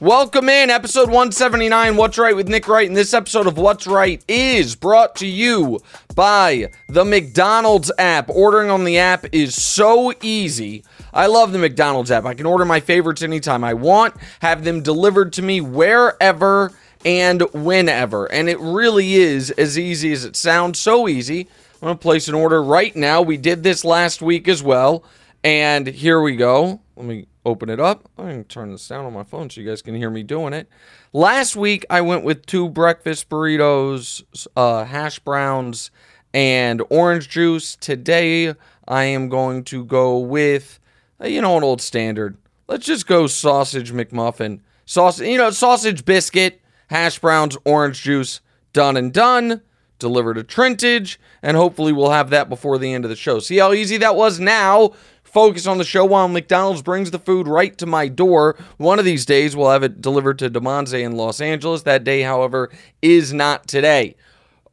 Welcome in, episode 179, What's Right with Nick Wright. And this episode of What's Right is brought to you by the McDonald's app. Ordering on the app is so easy. I love the McDonald's app. I can order my favorites anytime I want, have them delivered to me wherever and whenever. And it really is as easy as it sounds. So easy. I'm going to place an order right now. We did this last week as well. And here we go. Let me open it up. I'm going to turn this down on my phone so you guys can hear me doing it. Last week, I went with two breakfast burritos, uh, hash browns, and orange juice. Today, I am going to go with, uh, you know, an old standard. Let's just go sausage McMuffin. Sausage, you know, sausage biscuit, hash browns, orange juice, done and done. Delivered to Trintage, and hopefully we'll have that before the end of the show. See how easy that was now? focus on the show while McDonald's brings the food right to my door. One of these days, we'll have it delivered to Damonza in Los Angeles. That day, however, is not today.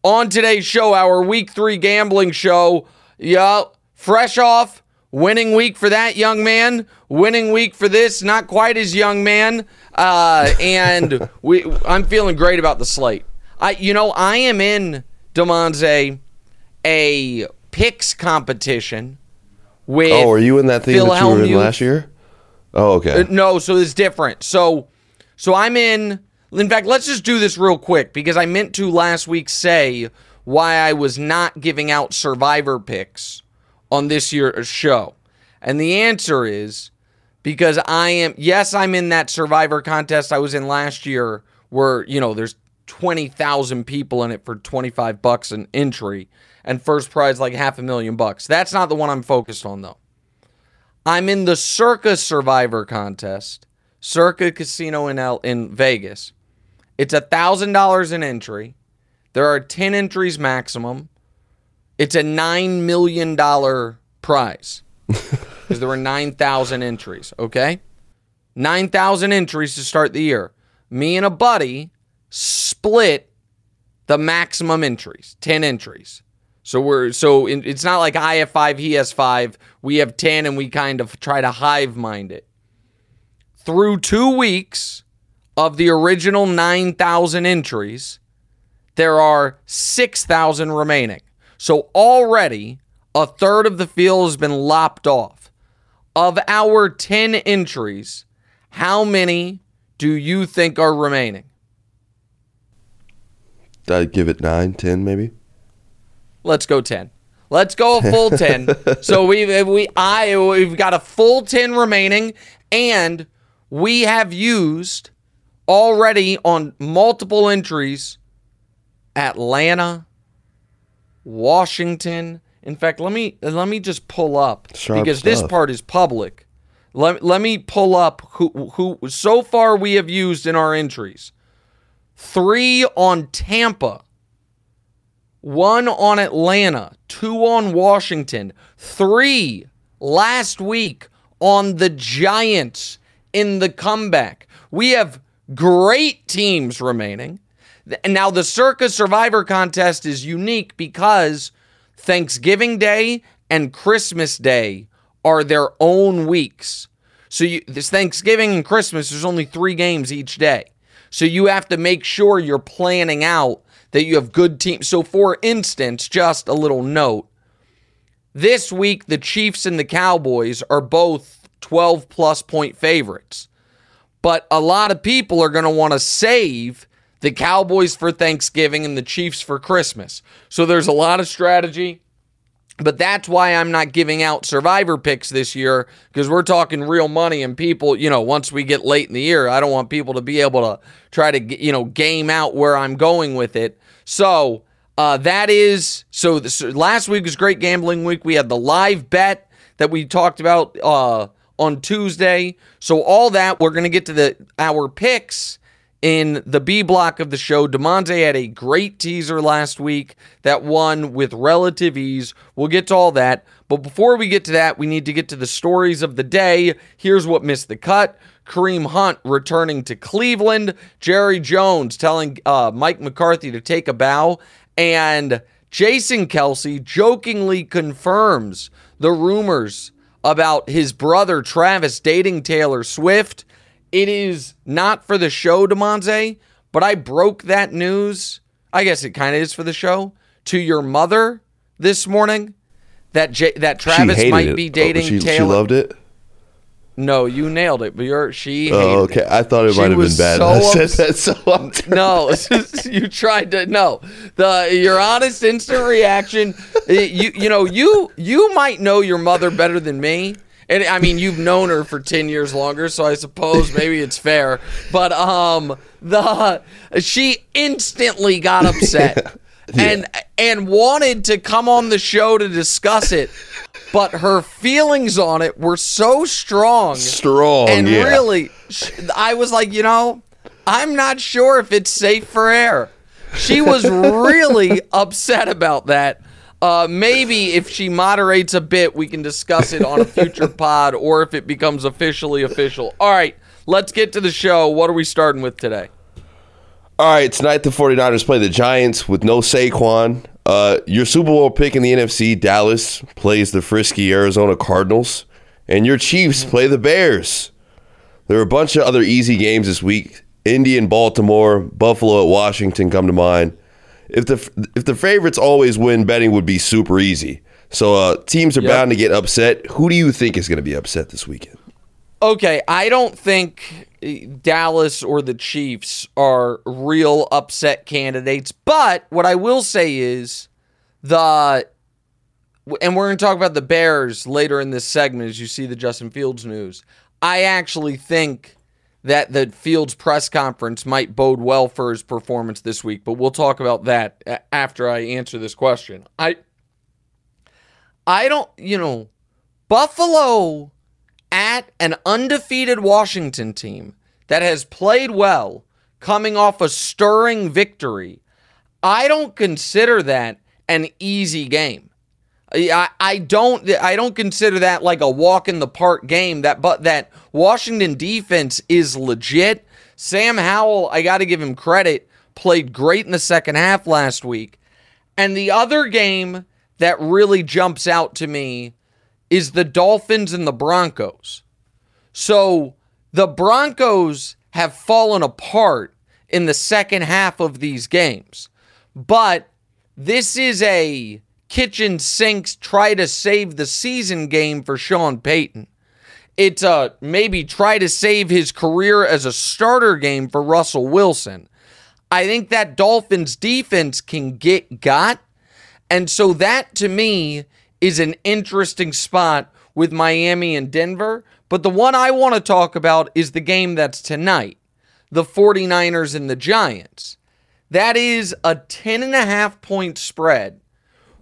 On today's show, our week three gambling show, yeah, fresh off, winning week for that young man, winning week for this not quite as young man, uh, and we, I'm feeling great about the slate. I, you know, I am in Damonza a picks competition with Oh, are you in that thing that you were in last year? Oh, okay. Uh, no, so it's different. So so I'm in in fact, let's just do this real quick because I meant to last week say why I was not giving out survivor picks on this year's uh, show. And the answer is because I am yes, I'm in that survivor contest I was in last year where, you know, there's 20,000 people in it for 25 bucks an entry and first prize like half a million bucks. That's not the one I'm focused on though. I'm in the Circa Survivor contest, Circa Casino in L- in Vegas. It's a thousand dollars an entry. There are ten entries maximum. It's a nine million dollar prize because there were nine thousand entries. Okay, nine thousand entries to start the year. Me and a buddy split the maximum entries, ten entries. So we're so in, it's not like I have five, he has five. We have ten, and we kind of try to hive mind it. Through two weeks of the original nine thousand entries, there are six thousand remaining. So already a third of the field has been lopped off. Of our ten entries, how many do you think are remaining? I'd give it nine, ten, maybe. Let's go 10. Let's go a full 10. so we we I we've got a full 10 remaining and we have used already on multiple entries Atlanta, Washington. In fact, let me let me just pull up Sharp because this part is public. Let, let me pull up who who so far we have used in our entries. 3 on Tampa one on Atlanta, two on Washington, three last week on the Giants in the comeback. We have great teams remaining. And now the Circa Survivor contest is unique because Thanksgiving Day and Christmas Day are their own weeks. So you, this Thanksgiving and Christmas, there's only three games each day. So you have to make sure you're planning out that you have good teams. So, for instance, just a little note this week, the Chiefs and the Cowboys are both 12 plus point favorites. But a lot of people are going to want to save the Cowboys for Thanksgiving and the Chiefs for Christmas. So, there's a lot of strategy. But that's why I'm not giving out survivor picks this year because we're talking real money and people, you know, once we get late in the year, I don't want people to be able to try to, you know, game out where I'm going with it. So uh, that is so. This, last week was great gambling week. We had the live bet that we talked about uh, on Tuesday. So all that we're gonna get to the our picks in the B block of the show. Damonza had a great teaser last week that won with relative ease. We'll get to all that. But before we get to that, we need to get to the stories of the day. Here's what missed the cut. Kareem Hunt returning to Cleveland. Jerry Jones telling uh, Mike McCarthy to take a bow. And Jason Kelce jokingly confirms the rumors about his brother Travis dating Taylor Swift. It is not for the show, Damonza, but I broke that news. I guess it kind of is for the show to your mother this morning that J- that Travis might it. be oh, dating oh, she, Taylor. She loved it. No, you nailed it. But you're she. Oh, okay. It. I thought it she might have been bad. So I said that so. often. no, you tried to. No, the your honest instant reaction. you you know you you might know your mother better than me. And I mean, you've known her for 10 years longer, so I suppose maybe it's fair. But um the she instantly got upset yeah. and and wanted to come on the show to discuss it. But her feelings on it were so strong. Strong. And yeah. really I was like, you know, I'm not sure if it's safe for air. She was really upset about that. Uh, maybe if she moderates a bit, we can discuss it on a future pod or if it becomes officially official. All right, let's get to the show. What are we starting with today? All right, tonight the 49ers play the Giants with no Saquon. Uh, your Super Bowl pick in the NFC, Dallas, plays the frisky Arizona Cardinals. And your Chiefs play the Bears. There are a bunch of other easy games this week. Indy and Baltimore, Buffalo at Washington come to mind if the if the favorites always win, betting would be super easy. So uh, teams are yep. bound to get upset. Who do you think is going to be upset this weekend? Okay, I don't think Dallas or the Chiefs are real upset candidates, but what I will say is the and we're going to talk about the Bears later in this segment as you see the Justin Fields news. I actually think that the Fields press conference might bode well for his performance this week, but we'll talk about that after I answer this question. I I don't, you know, Buffalo at an undefeated Washington team that has played well, coming off a stirring victory. I don't consider that an easy game. I, don't I don't consider that like a walk in the park game. That but that Washington defense is legit. Sam Howell, I got to give him credit, played great in the second half last week. And the other game that really jumps out to me is the Dolphins and the Broncos. So the Broncos have fallen apart in the second half of these games. But this is a kitchen sinks try to save the season game for Sean Payton. It's a maybe try to save his career as a starter game for Russell Wilson. I think that Dolphins defense can get got. And so that to me is an interesting spot with Miami and Denver. But the one I want to talk about is the game that's tonight the 49ers and the Giants. That is a 10 and a half point spread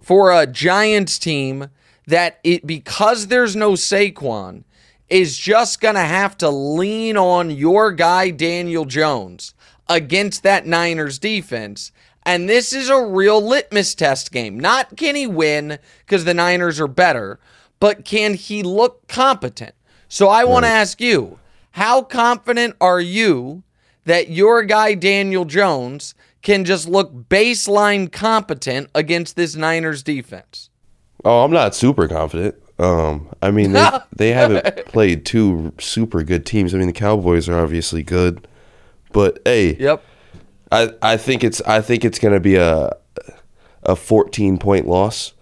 for a Giants team that it because there's no Saquon is just going to have to lean on your guy Daniel Jones against that Niners defense. And this is a real litmus test game. Not can he win because the Niners are better, but can he look competent? So I want to ask you, how confident are you that your guy Daniel Jones can just look baseline competent against this Niners defense? Oh, I'm not super confident. Um, I mean, they, they haven't played two super good teams. I mean, the Cowboys are obviously good, but hey, yep. I, I think it's I think it's going to be a a 14 point loss.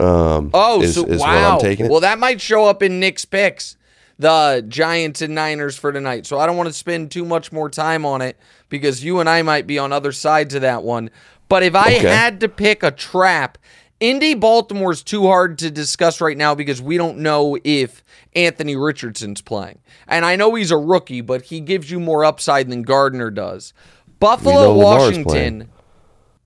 Um, oh, is, so, is wow. Well, that might show up in Nick's picks the Giants and Niners for tonight. So I don't want to spend too much more time on it because you and I might be on other sides of that one. But if I okay. had to pick a trap Indy Baltimore is too hard to discuss right now because we don't know if Anthony Richardson's playing. And I know he's a rookie, but he gives you more upside than Gardner does. Buffalo, Washington.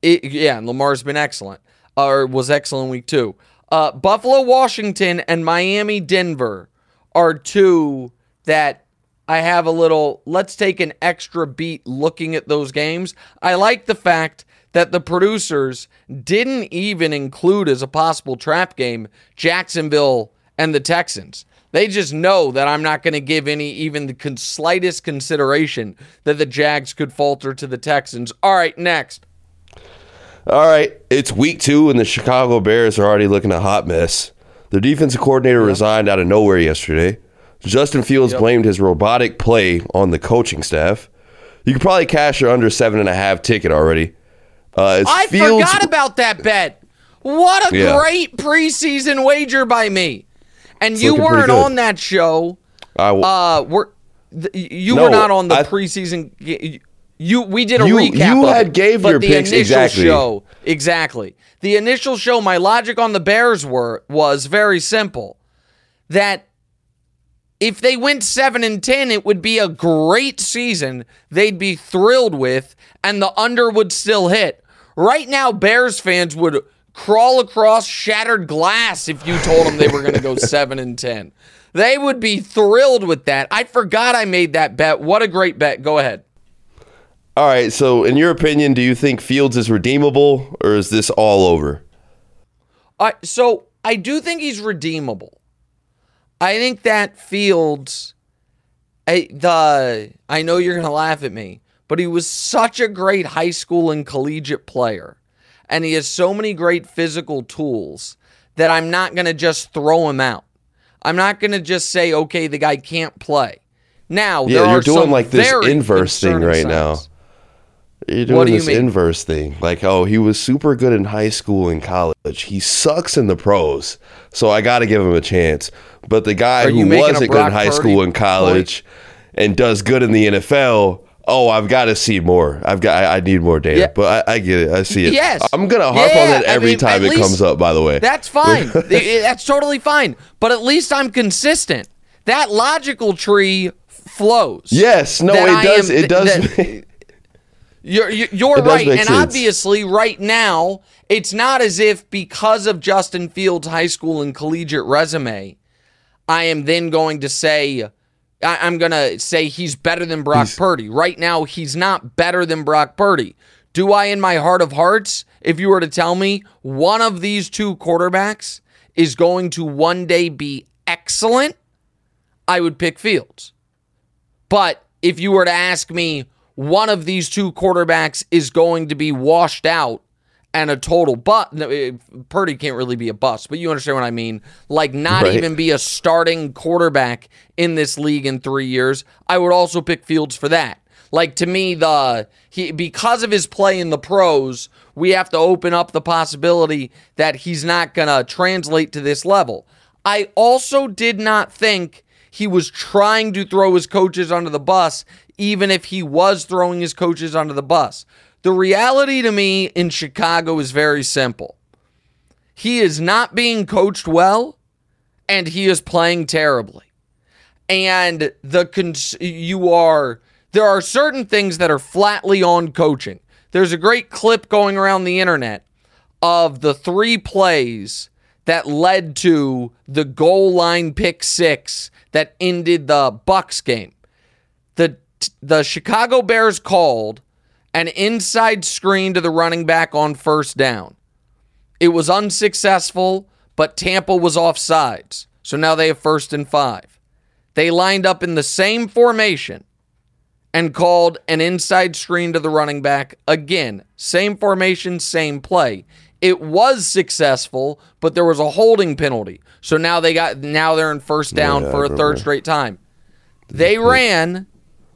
It, yeah, and Lamar's been excellent, or was excellent week two. Uh, Buffalo, Washington, and Miami, Denver are two that I have a little. Let's take an extra beat looking at those games. I like the fact that the producers didn't even include as a possible trap game Jacksonville and the Texans. They just know that I'm not going to give any even the slightest consideration that the Jags could falter to the Texans. All right, next. All right, it's week two, and the Chicago Bears are already looking a hot mess. Their defensive coordinator resigned out of nowhere yesterday. Justin Fields Yep. blamed his robotic play on the coaching staff. You could probably cash your under seven and a half ticket already. Uh, it's I Fields, forgot about that bet. What a Yeah. great preseason wager by me. And you weren't on that show. I w- Uh, we're th- you No, were not on the I- preseason. You we did a You- recap. you had it, gave your the picks initial exactly. show exactly. The initial show. My logic on the Bears were was very simple. That if they went 7 and 10 it would be a great season they'd be thrilled with and the under would still hit right now bears fans would crawl across shattered glass if you told them they were going to go 7 and 10 they would be thrilled with that i forgot i made that bet what a great bet go ahead all right, so in your opinion, do you think Fields is redeemable, or is this all over? I so I do think he's redeemable. I think that Fields, I, the I know you're gonna laugh at me, but he was such a great high school and collegiate player, and he has so many great physical tools that I'm not gonna just throw him out. I'm not gonna just say, okay, the guy can't play. Now, Yeah, you're doing like this inverse thing right now. You're doing What do you this mean? inverse thing. Like, oh, he was super good in high school and college. He sucks in the pros. So I got to give him a chance. But the guy Are who wasn't good in high school and college and does good in the NFL, oh, I've got to see more. I've got I, I need more data. Yeah. But I, I get it. I see it. Yes. I'm going to harp Yeah, on that I every mean, time it comes up, by the way. That's fine. That's totally fine. But at least I'm consistent. That logical tree flows. yes. No, it I does. am- it does. that- You're you're, you're right, and sense. obviously, right now, it's not as if because of Justin Fields' high school and collegiate resume, I am then going to say, I, I'm going to say he's better than Brock Purdy. Right now, he's not better than Brock Purdy. Do I, in my heart of hearts, if you were to tell me one of these two quarterbacks is going to one day be excellent, I would pick Fields. But if you were to ask me, one of these two quarterbacks is going to be washed out and a total but no, eh, Purdy can't really be a bust, but you understand what I mean. Like not Right. even be a starting quarterback in this league in three years. I would also pick Fields for that. Like to me, the he because of his play in the pros, we have to open up the possibility that he's not gonna translate to this level. I also did not think he was trying to throw his coaches under the bus, even if he was throwing his coaches under the bus. The reality to me in Chicago is very simple. He is not being coached well, and he is playing terribly. And the cons- you are there are certain things that are flatly on coaching. There's a great clip going around the internet of the three plays that led to the goal line pick six that ended the Bucs game. The the Chicago Bears called an inside screen to the running back on first down. It was unsuccessful, but Tampa was off sides. So now they have first and 5. They lined up in the same formation and called an inside screen to the running back again. Same formation, same play. It was successful, but there was a holding penalty. So now they got now they're in first down Yeah, for a third straight time. They ran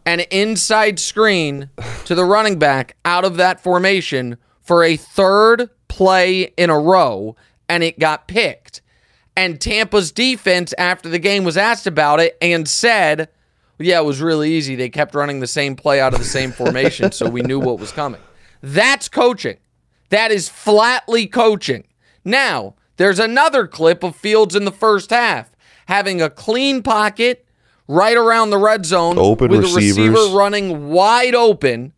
an inside screen to the running back out of that formation for a third play in a row, and it got picked. And Tampa's defense, after the game, was asked about it and said, Yeah, it was really easy. They kept running the same play out of the same formation, so we knew what was coming. That's coaching. That is flatly coaching. Now, there's another clip of Fields in the first half having a clean pocket right around the red zone Open with receivers. a receiver running wide open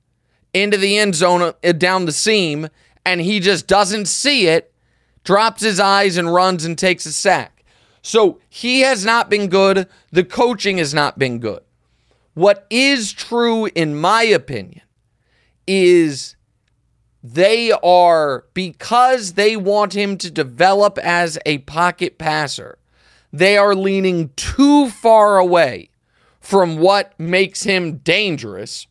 into the end zone uh, down the seam, and he just doesn't see it, drops his eyes and runs and takes a sack. So he has not been good. The coaching has not been good. What is true, in my opinion, is they are, because they want him to develop as a pocket passer, they are leaning too far away from what makes him dangerous,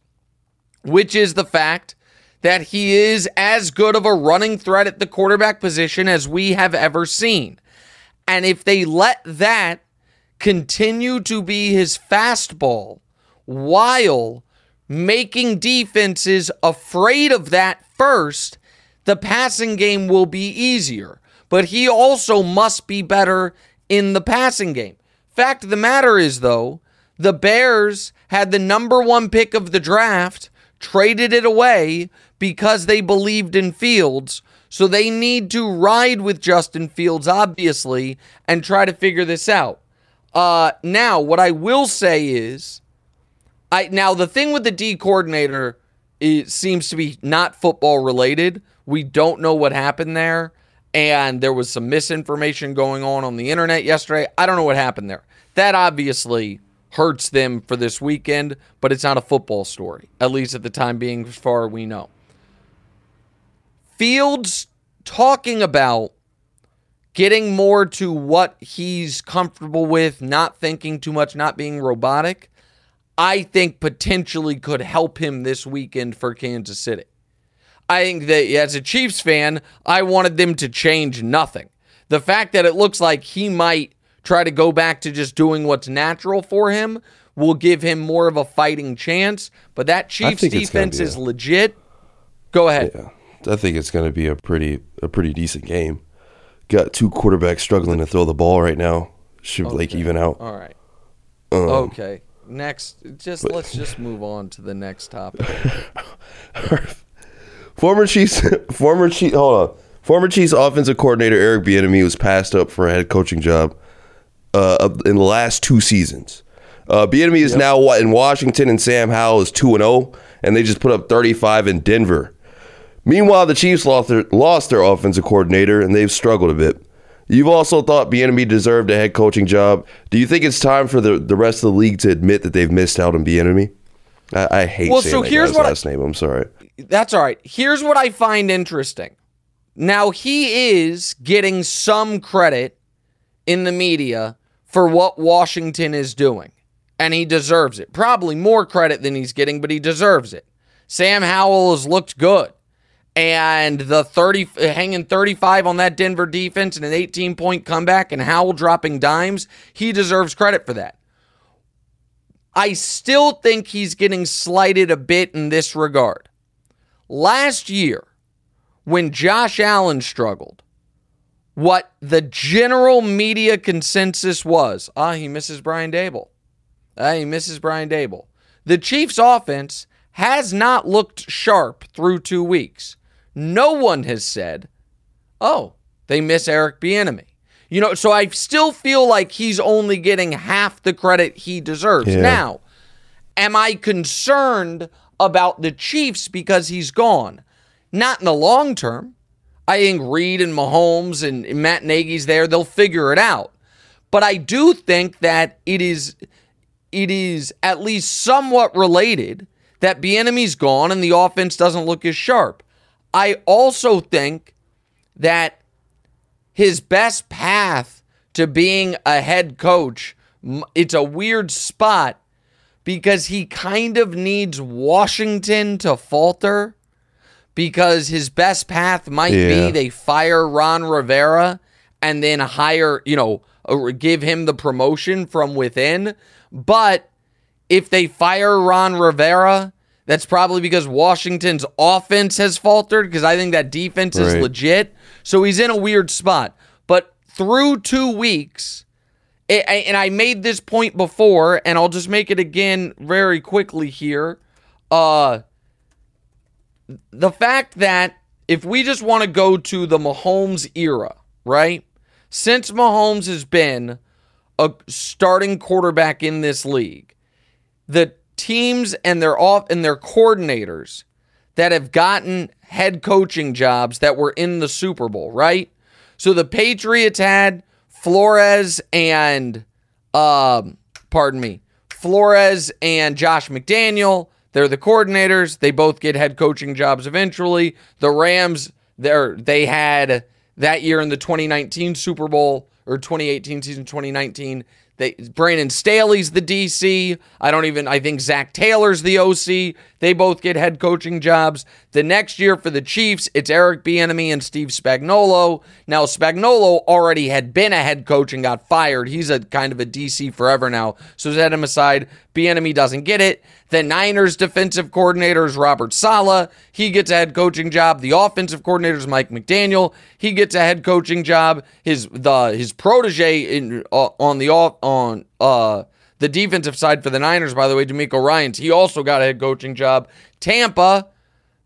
which is the fact that he is as good of a running threat at the quarterback position as we have ever seen. And if they let that continue to be his fastball while making defenses afraid of that first, the passing game will be easier. But he also must be better in the passing game. Fact of the matter is, though, the Bears had the number one pick of the draft, traded it away because they believed in Fields. So they need to ride with Justin Fields, obviously, and try to figure this out. Uh, now, what I will say is, I now the thing with the D coordinator it seems to be not football related. We don't know what happened there, and there was some misinformation going on on the internet yesterday. I don't know what happened there. That obviously hurts them for this weekend, but it's not a football story, at least at the time being, as far as we know. Fields talking about getting more to what he's comfortable with, not thinking too much, not being robotic, I think potentially could help him this weekend for Kansas City. I think that as a Chiefs fan, I wanted them to change nothing. The fact that it looks like he might try to go back to just doing what's natural for him will give him more of a fighting chance. But that Chiefs think it's gonna defense is a- legit. Go ahead. Yeah, I think it's going to be a pretty a pretty decent game. Got two quarterbacks struggling to throw the ball right now. Should like even out. All right. Um, okay. Next, just let's just move on to the next topic. Former Chiefs, former Chiefs, hold on. Former Chiefs offensive coordinator Eric Bieniemy was passed up for a head coaching job uh, in the last two seasons. Uh, Bieniemy is now in Washington, and Sam Howell is two and zero, and they just put up thirty five in Denver. Meanwhile, the Chiefs lost their, lost their offensive coordinator, and they've struggled a bit. You've also thought Bieniemy deserved a head coaching job. Do you think it's time for the, the rest of the league to admit that they've missed out on Bieniemy? I, I hate Well, saying so that here's guy's what I- last name. I'm sorry. That's all right. Here's what I find interesting. Now, he is getting some credit in the media for what Washington is doing, and he deserves it. Probably more credit than he's getting, but he deserves it. Sam Howell has looked good. And the 30 hanging 35 on that Denver defense and an 18 point comeback and Howell dropping dimes, he deserves credit for that. I still think he's getting slighted a bit in this regard. Last year, when Josh Allen struggled, what the general media consensus was ah, he misses Brian Daboll. Ah, he misses Brian Daboll. The Chiefs' offense has not looked sharp through two weeks. No one has said, oh, they miss Eric Bieniemy. You know, so I still feel like he's only getting half the credit he deserves. Yeah. Now, am I concerned about the Chiefs because he's gone? Not in the long term. I think Reid and Mahomes and Matt Nagy's there. They'll figure it out. But I do think that it is it is at least somewhat related that Bieniemy's gone and the offense doesn't look as sharp. I also think that his best path to being a head coach, it's a weird spot because he kind of needs Washington to falter because his best path might Yeah. be they fire Ron Rivera and then hire, you know, uh, give him the promotion from within. But if they fire Ron Rivera, that's probably because Washington's offense has faltered because I think that defense is legit. So he's in a weird spot. But through two weeks, and I made this point before, and I'll just make it again very quickly here. Uh, the fact that if we just want to go to the Mahomes era, right? Since Mahomes has been a starting quarterback in this league, the teams and their off and their coordinators that have gotten head coaching jobs that were in the Super Bowl, right? So the Patriots had Flores and um pardon me, Flores and Josh McDaniel. They're the coordinators. They both get head coaching jobs eventually. The Rams, they're they had that year in the 2019 Super Bowl or 2018 season 2019 they Brandon Staley's the DC. I don't even I think Zac Taylor's the OC. They both get head coaching jobs. The next year for the Chiefs, it's Eric Bieniemy and Steve Spagnuolo. Now Spagnuolo already had been a head coach and got fired. He's a kind of a DC forever now. So set him aside. Bieniemy doesn't get it. The Niners defensive coordinator is Robert Saleh. He gets a head coaching job. The offensive coordinator is Mike McDaniel. He gets a head coaching job. His the his protege in uh, on the off on uh the defensive side for the Niners, by the way, DeMeco Ryans, he also got a head coaching job. Tampa,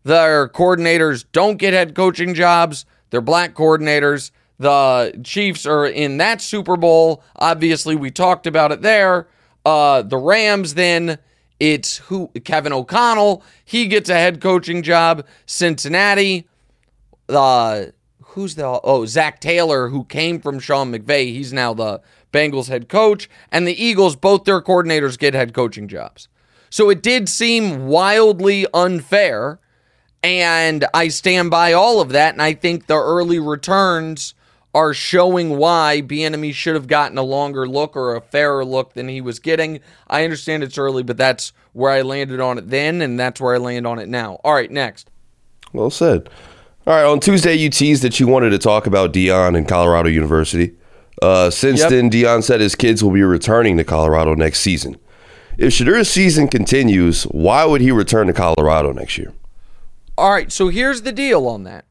their coordinators don't get head coaching jobs. They're black coordinators. The Chiefs are in that Super Bowl. Obviously, we talked about it there. Uh, the Rams then it's who Kevin O'Connell. He gets a head coaching job. Cincinnati. Uh, who's the oh Zac Taylor who came from Sean McVay. He's now the Bengals head coach. And the Eagles, both their coordinators get head coaching jobs. So it did seem wildly unfair. And I stand by all of that. And I think the early returns are showing why Bieniemy should have gotten a longer look or a fairer look than he was getting. I understand it's early, but that's where I landed on it then, and that's where I land on it now. All right, next. Well said. All right, on Tuesday you teased that you wanted to talk about Deion and Colorado University. Uh, since Yep. then, Deion said his kids will be returning to Colorado next season. If Shedeur's season continues, why would he return to Colorado next year? All right, so here's the deal on that.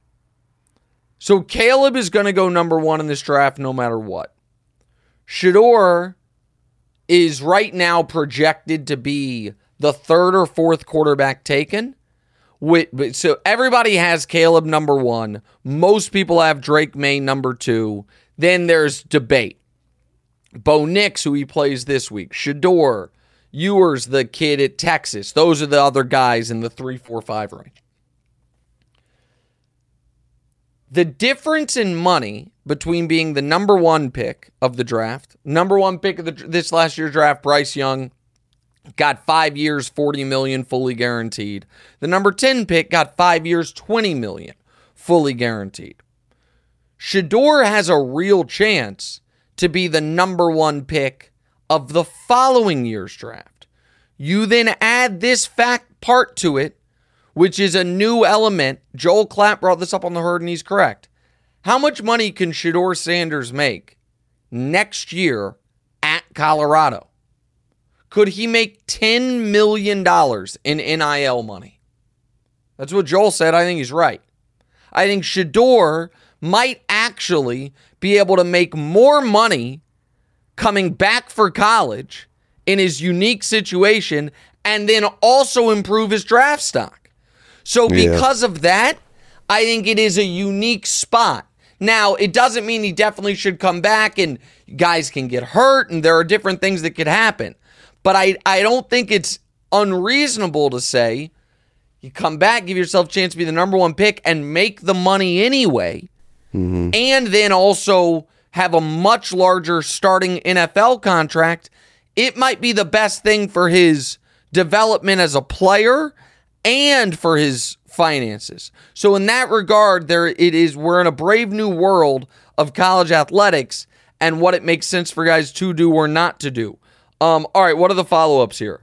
So Caleb is going to go number one in this draft no matter what. Shedeur is right now projected to be the third or fourth quarterback taken. So everybody has Caleb number one. Most people have Drake Maye number two. Then there's debate. Bo Nix, who he plays this week, Shedeur, Ewers, the kid at Texas. Those are the other guys in the three, four, five range. The difference in money between being the number one pick of the draft, number one pick of the, this last year's draft, Bryce Young, got five years, 40 million fully guaranteed. The number 10 pick got five years, 20 million fully guaranteed. Shedeur has a real chance to be the number one pick of the following year's draft. You then add this fact part to it, which is a new element. Joel Klatt brought this up on the herd, and he's correct. How much money can Shedeur Sanders make next year at Colorado? Could he make $10 million in NIL money? That's what Joel said. I think he's right. I think Shedeur might actually be able to make more money coming back for college in his unique situation and then also improve his draft stock. So, Yeah. because of that, I think it is a unique spot. Now, it doesn't mean he definitely should come back and guys can get hurt and there are different things that could happen. But I, I don't think it's unreasonable to say you come back, give yourself a chance to be the number one pick and make the money anyway. Mm-hmm. And then also have a much larger starting NFL contract. It might be the best thing for his development as a player and for his finances. So in that regard, there it is we're in a brave new world of college athletics and what it makes sense for guys to do or not to do. Um, all right, what are the follow-ups here?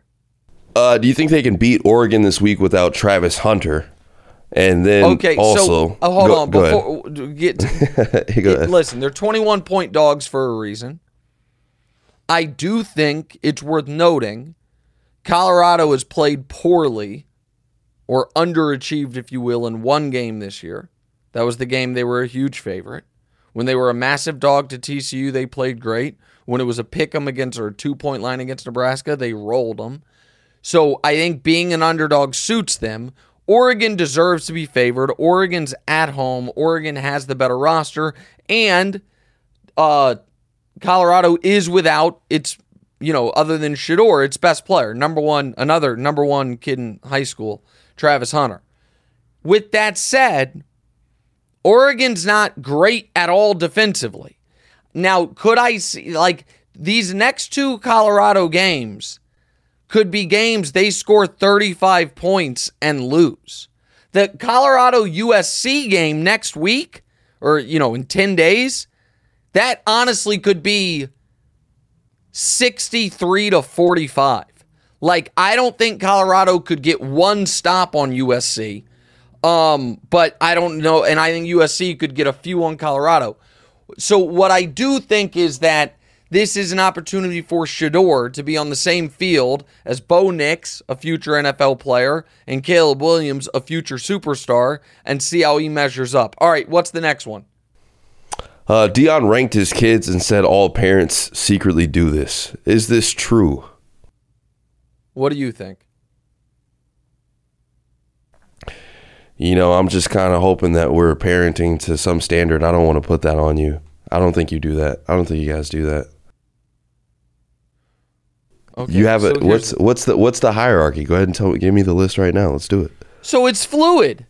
Uh, do you think they can beat Oregon this week without Travis Hunter? And then Okay, also, so uh, hold go- on go ahead. before get Go ahead. listen, they're 21 point dogs for a reason. I do think it's worth noting Colorado has played poorly or underachieved, if you will, in one game this year. That was the game they were a huge favorite. When they were a massive dog to TCU, they played great. When it was a pick 'em against or a two point line against Nebraska, they rolled them. So I think being an underdog suits them. Oregon deserves to be favored. Oregon's at home. Oregon has the better roster, and uh, Colorado is without its, you know, other than Shedeur, its best player, number one, another number one kid in high school, Travis Hunter. With that said, Oregon's not great at all defensively. Now, could I see like these next two Colorado games? could be games they score 35 points and lose. The Colorado USC game next week, or, you know, in 10 days, that honestly could be 63 to 45. Like, I don't think Colorado could get one stop on USC. Um, but I don't know, and I think USC could get a few on Colorado. So what I do think is that this is an opportunity for Shedeur to be on the same field as Bo Nix, a future NFL player, and Caleb Williams, a future superstar, and see how he measures up. All right, what's the next one? Uh, Deion ranked his kids and said all parents secretly do this. Is this true? What do you think? You know, I'm just kind of hoping that we're parenting to some standard. I don't want to put that on you. I don't think you do that. I don't think you guys do that. Okay, you have so it. What's what's the what's the hierarchy? Go ahead and tell me. give me the list right now. Let's do it. So it's fluid.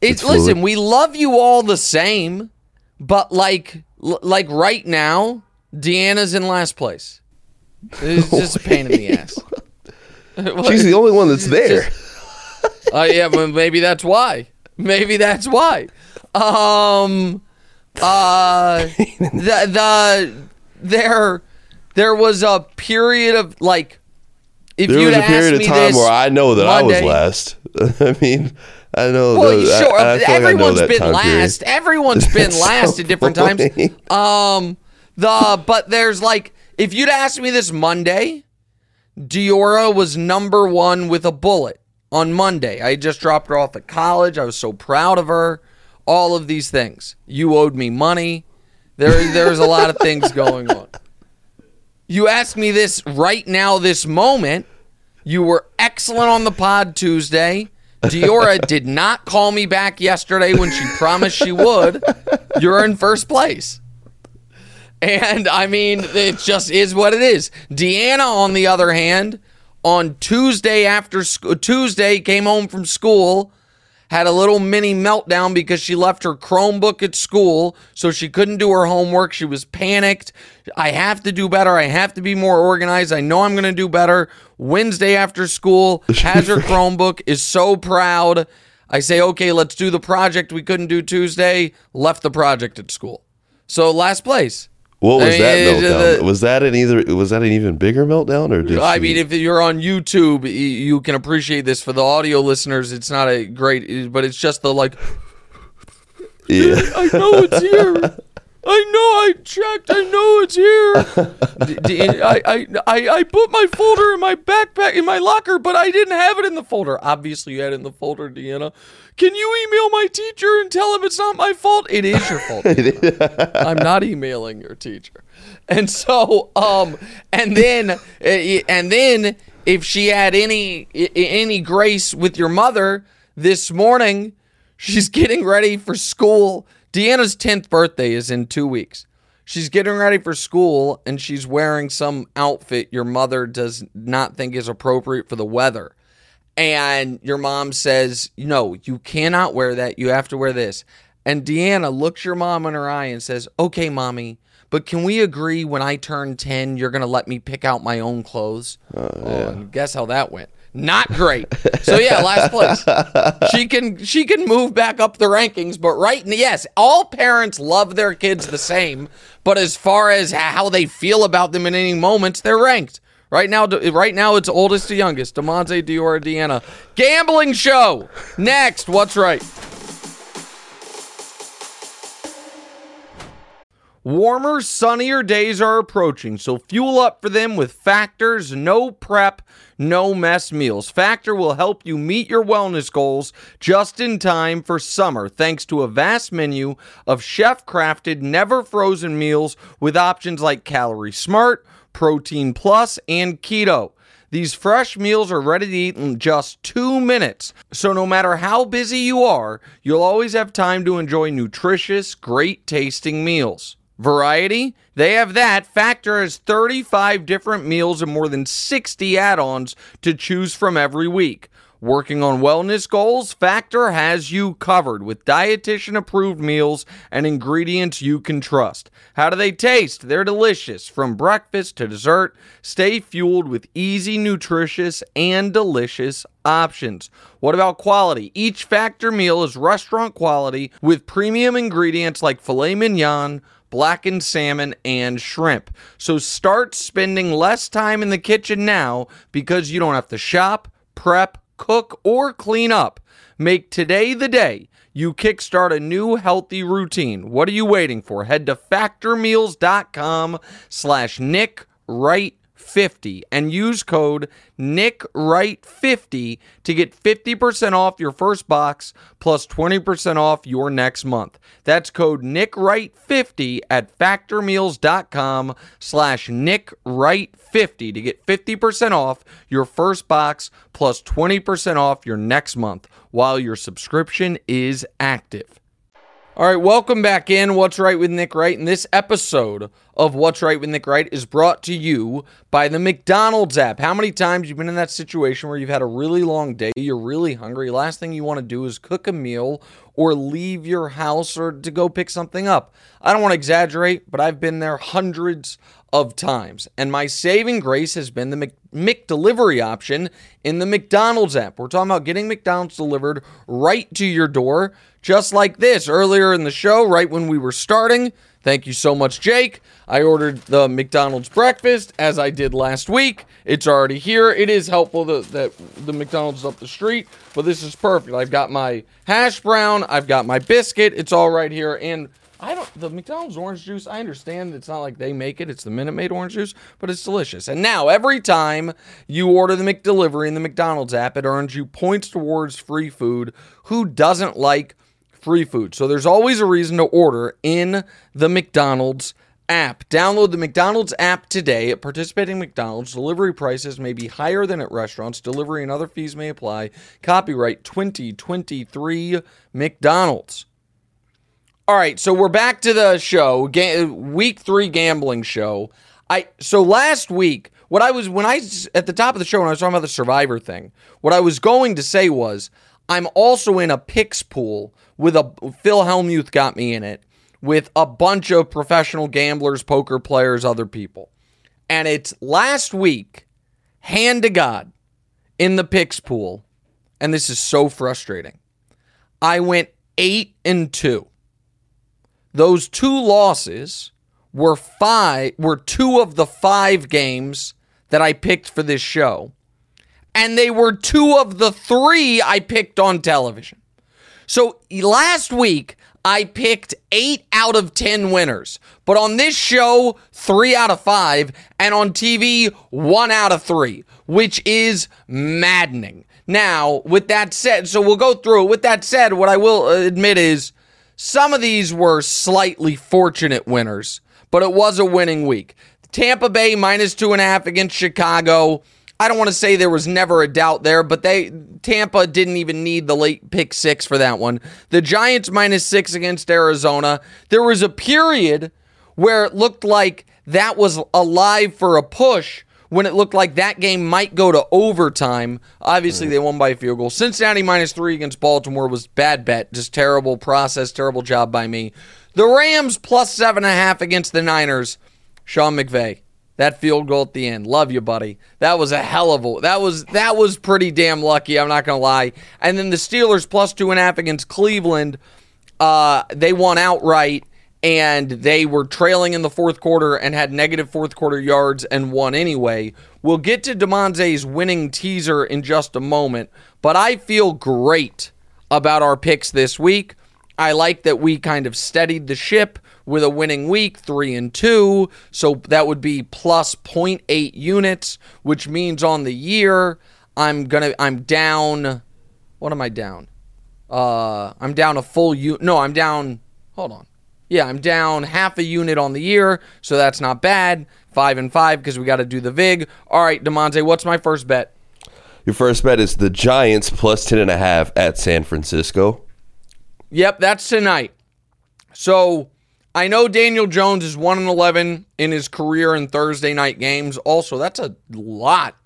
It's, it's fluid. listen. We love you all the same, but like like right now, Deanna's in last place. It's just a pain in the ass. She's the only one that's there. uh, yeah, but maybe that's why. Maybe that's why. Um, uh, the the there there was a period of like if there was a period of time where I know that Monday, I was last. I mean, I know. Well, those, sure. I, I everyone's like been last. Period. Everyone's been last so at different funny. times. Um, the but there's like if you'd asked me this Monday, Diora was number one with a bullet on Monday. I just dropped her off at college. I was so proud of her. All of these things. You owed me money. There, there's a lot of things going on. You ask me this right now, this moment. You were excellent on the pod Tuesday. Diora did not call me back yesterday when she promised she would. You're in first place. And I mean, it just is what it is. Deanna, on the other hand, on Tuesday after sc- Tuesday came home from school had a little mini meltdown because she left her Chromebook at school, so she couldn't do her homework. She was panicked. I have to do better. I have to be more organized. I know I'm going to do better. Wednesday after school, has her Chromebook, is so proud. I say, okay, let's do the project we couldn't do Tuesday. Left the project at school. So last place. What was I mean, that meltdown? The, was that an either? Was that an even bigger meltdown, or did I she... mean, if you're on YouTube, you can appreciate this. For the audio listeners, it's not a great, but it's just the like. Yeah, I know it's here. I know I checked. I know it's here. I, I, I, I put my folder in my backpack in my locker, but I didn't have it in the folder. Obviously, you had it in the folder, Deanna. Can you email my teacher and tell him it's not my fault? It is your fault. I'm not emailing your teacher. And so, um, and then, eh, and then, if she had any any grace with your mother this morning, she's getting ready for school Deanna's 10th birthday is in two weeks. She's getting ready for school and she's wearing some outfit your mother does not think is appropriate for the weather. And your mom says, No, you cannot wear that. You have to wear this. And Deanna looks your mom in her eye and says, Okay, mommy, but can we agree when I turn 10, you're going to let me pick out my own clothes? Uh, yeah. oh, guess how that went not great. So yeah, last place. She can she can move back up the rankings, but right yes, all parents love their kids the same, but as far as how they feel about them in any moments, they're ranked. Right now, right now it's oldest to youngest. Damonza Dior Deanna. Gambling show. Next, what's right? Warmer, sunnier days are approaching, so fuel up for them with Factor's no prep, no mess meals. Factor will help you meet your wellness goals just in time for summer, thanks to a vast menu of chef crafted, never frozen meals with options like Calorie Smart, Protein Plus, and Keto. These fresh meals are ready to eat in just two minutes. So, no matter how busy you are, you'll always have time to enjoy nutritious, great tasting meals. Variety? They have that. Factor has 35 different meals and more than 60 add ons to choose from every week. Working on wellness goals, Factor has you covered with dietitian approved meals and ingredients you can trust. How do they taste? They're delicious. From breakfast to dessert, stay fueled with easy, nutritious, and delicious options. What about quality? Each Factor meal is restaurant quality with premium ingredients like filet mignon blackened salmon, and shrimp. So start spending less time in the kitchen now because you don't have to shop, prep, cook, or clean up. Make today the day you kickstart a new healthy routine. What are you waiting for? Head to factormeals.com slash Nick Wright 50 and use code NickWright50 to get 50% off your first box plus 20% off your next month. That's code NickWright50 at factormeals.com slash NickWright50 to get 50% off your first box plus 20% off your next month while your subscription is active. All right, welcome back in What's Right with Nick Wright. And this episode of What's Right with Nick Wright is brought to you by the McDonald's app. How many times you've been in that situation where you've had a really long day, you're really hungry, last thing you want to do is cook a meal or leave your house or to go pick something up. I don't want to exaggerate, but I've been there hundreds of times. And my saving grace has been the Mc, McDelivery option in the McDonald's app. We're talking about getting McDonald's delivered right to your door, just like this earlier in the show, right when we were starting. Thank you so much, Jake. I ordered the McDonald's breakfast as I did last week. It's already here. It is helpful that, that the McDonald's is up the street, but this is perfect. I've got my hash brown, I've got my biscuit. It's all right here. And I don't the McDonald's orange juice. I understand it's not like they make it; it's the Minute Maid orange juice, but it's delicious. And now every time you order the McDelivery in the McDonald's app, it earns you points towards free food. Who doesn't like free food? So there's always a reason to order in the McDonald's app. Download the McDonald's app today. At participating McDonald's, delivery prices may be higher than at restaurants. Delivery and other fees may apply. Copyright 2023 McDonald's. All right, so we're back to the show, ga- week three gambling show. I so last week, what I was when I at the top of the show when I was talking about the Survivor thing, what I was going to say was I'm also in a picks pool with a Phil Hellmuth got me in it with a bunch of professional gamblers, poker players, other people, and it's last week, hand to God, in the picks pool, and this is so frustrating. I went eight and two. Those two losses were five were two of the five games that I picked for this show. And they were two of the three I picked on television. So last week I picked eight out of 10 winners. But on this show, three out of five. And on TV, one out of three, which is maddening. Now, with that said, so we'll go through it. With that said, what I will uh, admit is some of these were slightly fortunate winners, but it was a winning week. Tampa Bay minus two and a half against Chicago. I don't want to say there was never a doubt there, but they Tampa didn't even need the late pick six for that one. The Giants minus six against Arizona. There was a period where it looked like that was alive for a push when it looked like that game might go to overtime. Obviously, mm. they won by a field goal. Cincinnati minus three against Baltimore was bad bet. Just terrible process, terrible job by me. The Rams plus seven and a half against the Niners. Sean McVay. That field goal at the end. Love you, buddy. That was a hell of a that was that was pretty damn lucky, I'm not gonna lie. And then the Steelers plus two and a half against Cleveland. Uh, they won outright and they were trailing in the fourth quarter and had negative fourth quarter yards and won anyway. We'll get to Damonza's winning teaser in just a moment, but I feel great about our picks this week. I like that we kind of steadied the ship with a winning week, three and two. So that would be plus 0.8 units, which means on the year I'm gonna I'm down. What am I down? Uh, I'm down a full u. No, I'm down. Hold on. Yeah, I'm down half a unit on the year, so that's not bad. Five and five because we got to do the vig. All right, Damonza, what's my first bet? Your first bet is the Giants plus 10.5 at San Francisco. Yep, that's tonight. So I know Daniel Jones is 1 and 11 in his career in Thursday night games. Also, that's a lot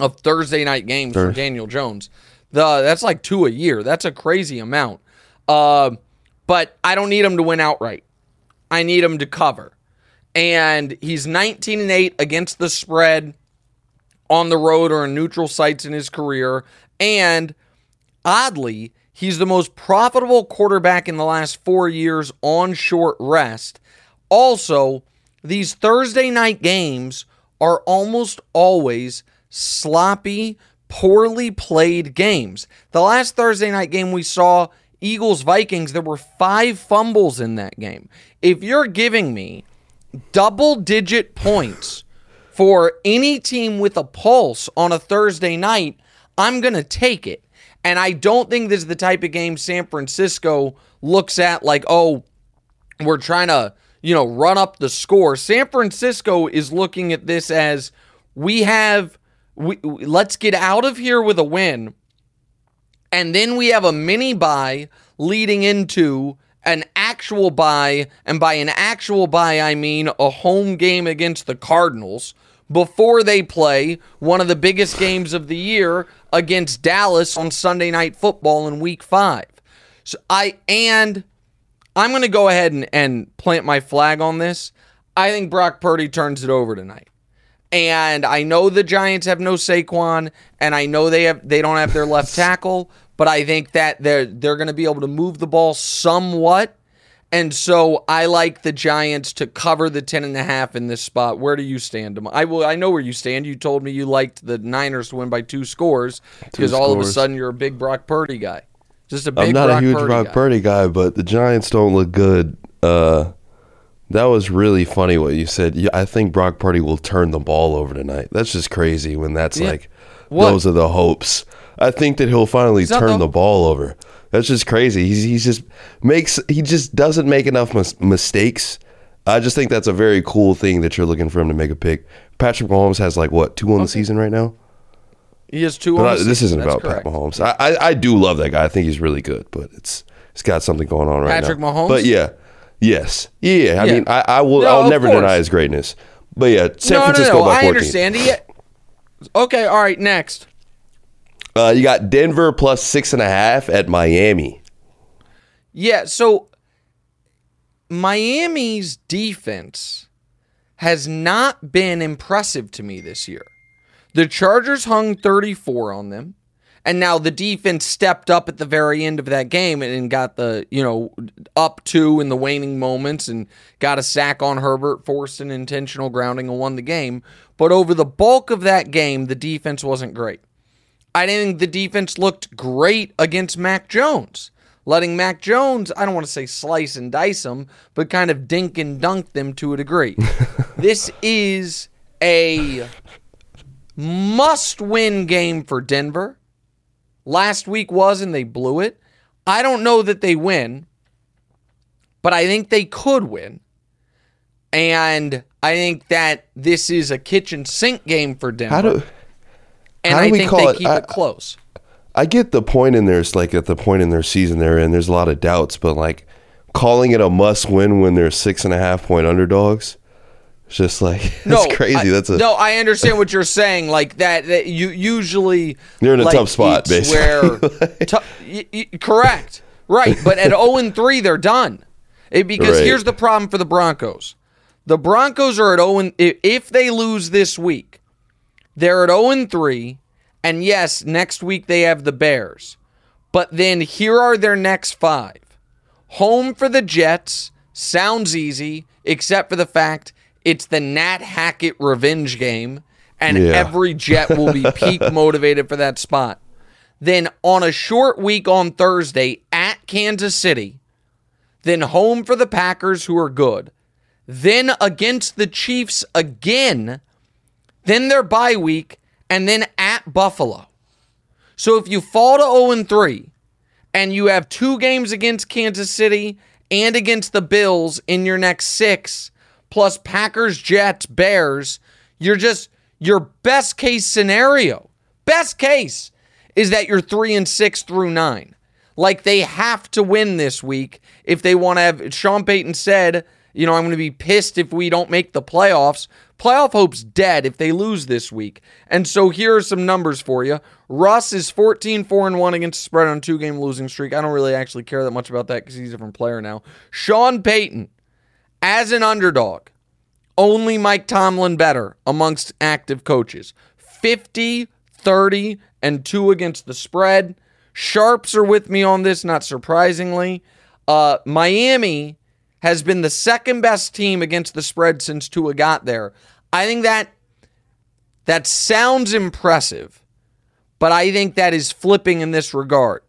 of Thursday night games for Daniel Jones. The that's like two a year. That's a crazy amount. Uh, but I don't need him to win outright. I need him to cover. And he's 19 and 8 against the spread on the road or in neutral sites in his career. And oddly, he's the most profitable quarterback in the last four years on short rest. Also, these Thursday night games are almost always sloppy, poorly played games. The last Thursday night game we saw, Eagles Vikings, there were five fumbles in that game. If you're giving me double digit points for any team with a pulse on a Thursday night, I'm going to take it. And I don't think this is the type of game San Francisco looks at like, oh, we're trying to, you know, run up the score. San Francisco is looking at this as we have we, let's get out of here with a win. And then we have a mini bye leading into an actual bye, and by an actual bye, I mean a home game against the Cardinals before they play one of the biggest games of the year against Dallas on Sunday Night Football in Week Five. So I and I'm going to go ahead and, and plant my flag on this. I think Brock Purdy turns it over tonight. And I know the Giants have no Saquon, and I know they have they don't have their left tackle but I think that they're they're going to be able to move the ball somewhat. And so I like the Giants to cover the 10 and a half in this spot. Where do you stand? I will I know where you stand. You told me you liked the Niners to win by two scores because all of a sudden you're a big Brock Purdy guy. Just a big I'm not Brock a huge Purdy Brock guy. Purdy guy, but the Giants don't look good. Uh, that was really funny what you said. Yeah, I think Brock Purdy will turn the ball over tonight. That's just crazy when that's Yeah. like What? those are the hopes. I think that he'll finally turn the- the ball over. That's just crazy. He's he's just makes he just doesn't make enough mis- mistakes. I just think that's a very cool thing that you're looking for him to make a pick. Patrick Mahomes has like what two on the season right now. He has two. I, the this season. isn't That's about correct. Pat Mahomes. I, I I do love that guy. I think he's really good, but it's it's got something going on right Patrick now. Mahomes? But yeah, yes, yeah. I Yeah. mean, I, I will. No, I'll never course. deny his greatness. But yeah, San no, Francisco no, no. by I 14. understand. He, okay, all right. Next. Uh, you got Denver plus six and a half at Miami. Yeah, so Miami's defense has not been impressive to me this year. The Chargers hung 34 on them, and now the defense stepped up at the very end of that game and got the, you know, up two in the waning moments and got a sack on Herbert, forced an intentional grounding and won the game. But over the bulk of that game, the defense wasn't great. I didn't think the defense looked great against Mac Jones. Letting Mac Jones, I don't want to say slice and dice them, but kind of dink and dunk them to a degree. this is a must win game for Denver. Last week was, and they blew it. I don't know that they win, but I think they could win. And I think that this is a kitchen sink game for Denver. How do and how do I we think call they it? keep I- it close. I get the point in there's like at the point in their season they're in. There's a lot of doubts, but like calling it a must win when they're six and a half point underdogs. It's just like that's crazy. I, that's a no. I understand what you're saying. Like that. that you usually You're in a like, tough spot, basically. Where, tou- y- y- correct, right? But at 0 and 3, they're done. It- because Right. here's the problem for the Broncos. The Broncos are at 0 and if they lose this week, they're at 0 and 3. And yes, next week they have the Bears. But then here are their next five. Home for the Jets sounds easy, except for the fact it's the Nat Hackett revenge game, and Yeah. every Jet will be peak motivated for that spot. Then on a short week on Thursday at Kansas City, then home for the Packers, who are good, then against the Chiefs again, then their bye week, and then at Buffalo. So if you fall to 0 3 and you have two games against Kansas City and against the Bills in your next six, plus Packers, Jets, Bears, you're just your best case scenario. Best case is that you're three and six through nine. Like they have to win this week if they want to have. Sean Payton said, you know, I'm going to be pissed if we don't make the playoffs. Playoff hope's dead if they lose this week. And so here are some numbers for you. Russ is 14 4 and 1 against spread on two game losing streak. I don't really actually care that much about that because he's a different player now. Sean Payton, as an underdog, only Mike Tomlin better amongst active coaches. 50, 30, and 2 against the spread. Sharps are with me on this, not surprisingly. Uh, Miami has been the second best team against the spread since Tua got there. I think that that sounds impressive, but I think that is flipping in this regard.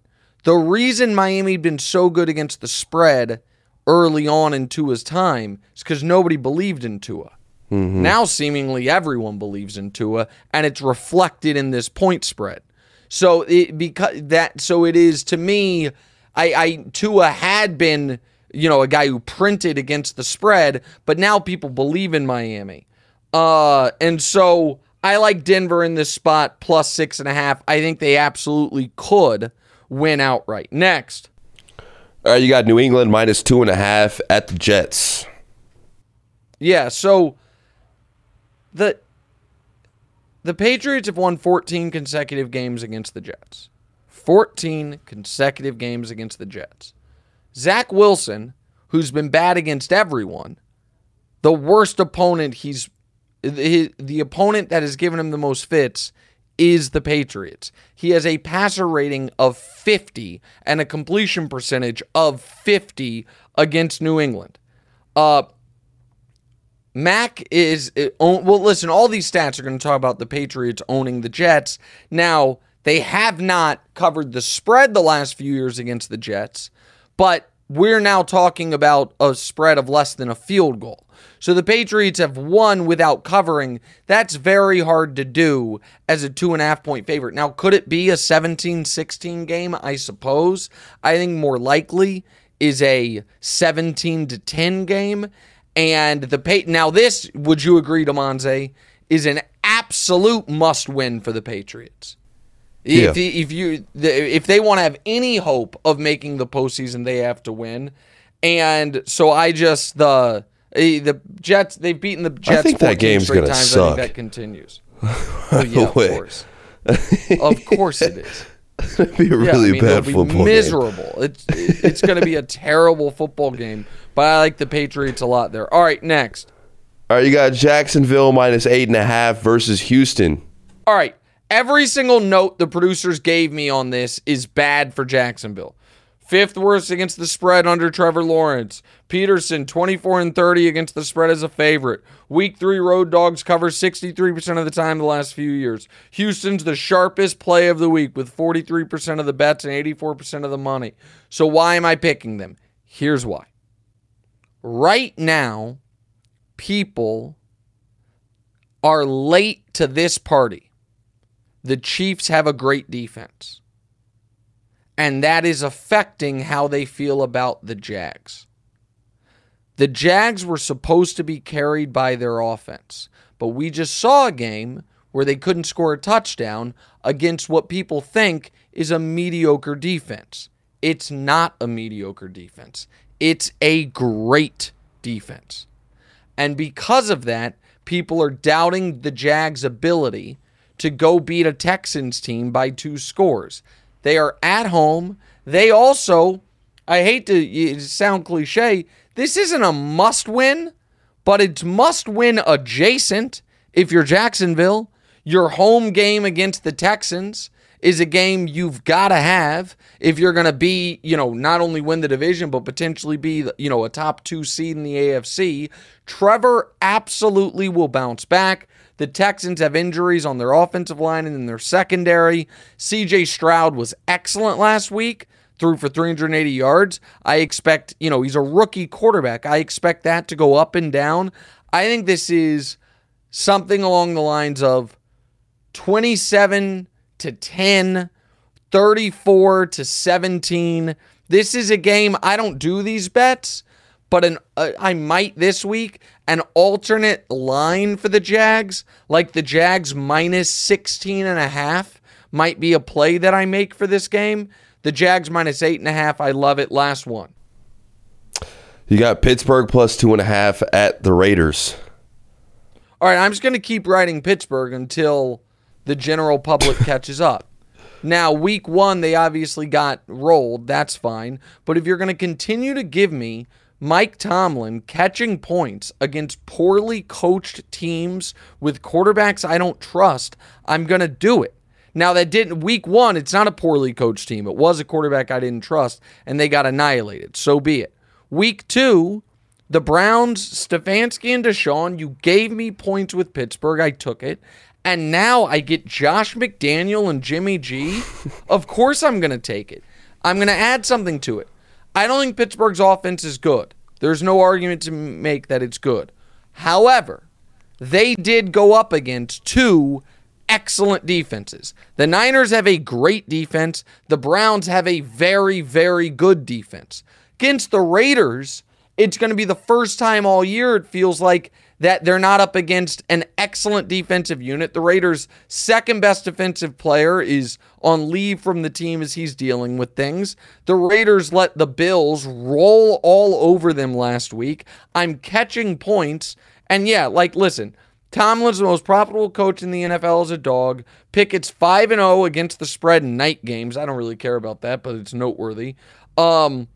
The reason Miami'd been so good against the spread early on in Tua's time is because nobody believed in Tua. Mm-hmm. Now, seemingly everyone believes in Tua, and it's reflected in this point spread. So it because that so it is to me. I, I Tua had been you know a guy who printed against the spread, but now people believe in Miami. Uh, and so I like Denver in this spot plus six and a half. I think they absolutely could win outright. Next. All right, you got New England minus two and a half at the Jets. Yeah, so the the Patriots have won 14 consecutive games against the Jets. 14 consecutive games against the Jets. Zach Wilson, who's been bad against everyone, the worst opponent he's the, the opponent that has given him the most fits is the Patriots. He has a passer rating of 50 and a completion percentage of 50 against New England. Uh Mac is well listen, all these stats are going to talk about the Patriots owning the Jets. Now, they have not covered the spread the last few years against the Jets, but we're now talking about a spread of less than a field goal. So the Patriots have won without covering. That's very hard to do as a two and a half point favorite. Now, could it be a 17 16 game? I suppose. I think more likely is a 17 to 10 game. And the pay now this, would you agree, Damonza, is an absolute must win for the Patriots. Yeah. If, if you if they want to have any hope of making the postseason, they have to win. And so I just the Uh, the Jets they've beaten the Jets. I think that game's gonna times. suck. That continues. yeah, of course. of course it is. It'd be a really yeah, I mean, bad football game. miserable. Game. It's it's going to be a terrible football game. But I like the Patriots a lot there. All right, next. All right, you got Jacksonville minus eight and a half versus Houston. All right, every single note the producers gave me on this is bad for Jacksonville. Fifth worst against the spread under Trevor Lawrence. Pederson, 24 and 30 against the spread as a favorite. Week three road dogs cover 63% of the time the last few years. Houston's the sharpest play of the week with 43% of the bets and 84% of the money. So why am I picking them? Here's why. Right now, people are late to this party. The Chiefs have a great defense. And that is affecting how they feel about the Jags. The Jags were supposed to be carried by their offense, but we just saw a game where they couldn't score a touchdown against what people think is a mediocre defense. It's not a mediocre defense, it's a great defense. And because of that, people are doubting the Jags' ability to go beat a Texans team by two scores. They are at home. They also, I hate to sound cliche, this isn't a must win, but it's must win adjacent if you're Jacksonville. Your home game against the Texans is a game you've got to have if you're going to be, you know, not only win the division, but potentially be, you know, a top two seed in the AFC. Trevor absolutely will bounce back. The Texans have injuries on their offensive line and in their secondary. CJ Stroud was excellent last week, threw for 380 yards. I expect, you know, he's a rookie quarterback. I expect that to go up and down. I think this is something along the lines of 27 to 10, 34 to 17. This is a game I don't do these bets, but an uh, I might this week an alternate line for the Jags, like the Jags minus 16 and a half might be a play that I make for this game. The Jags minus eight and a half. I love it. Last one. You got Pittsburgh plus two and a half at the Raiders. All right, I'm just going to keep writing Pittsburgh until the general public catches up. Now, week one, they obviously got rolled. That's fine. But if you're going to continue to give me Mike Tomlin catching points against poorly coached teams with quarterbacks I don't trust, I'm going to do it. Now, that didn't, week one, it's not a poorly coached team. It was a quarterback I didn't trust, and they got annihilated. So be it. Week two, the Browns, Stefanski and Deshaun, you gave me points with Pittsburgh. I took it. And now I get Josh McDaniel and Jimmy G. of course I'm going to take it. I'm going to add something to it. I don't think Pittsburgh's offense is good. There's no argument to make that it's good. However, they did go up against two excellent defenses. The Niners have a great defense. The Browns have a very, very good defense. Against the Raiders, it's going to be the first time all year it feels like that they're not up against an excellent defensive unit. The Raiders' second best defensive player is on leave from the team as he's dealing with things. The Raiders let the Bills roll all over them last week. I'm catching points. And yeah, like, listen, Tomlin's the most profitable coach in the NFL as a dog. Pickett's 5 and 0 against the spread in night games. I don't really care about that, but it's noteworthy. Um,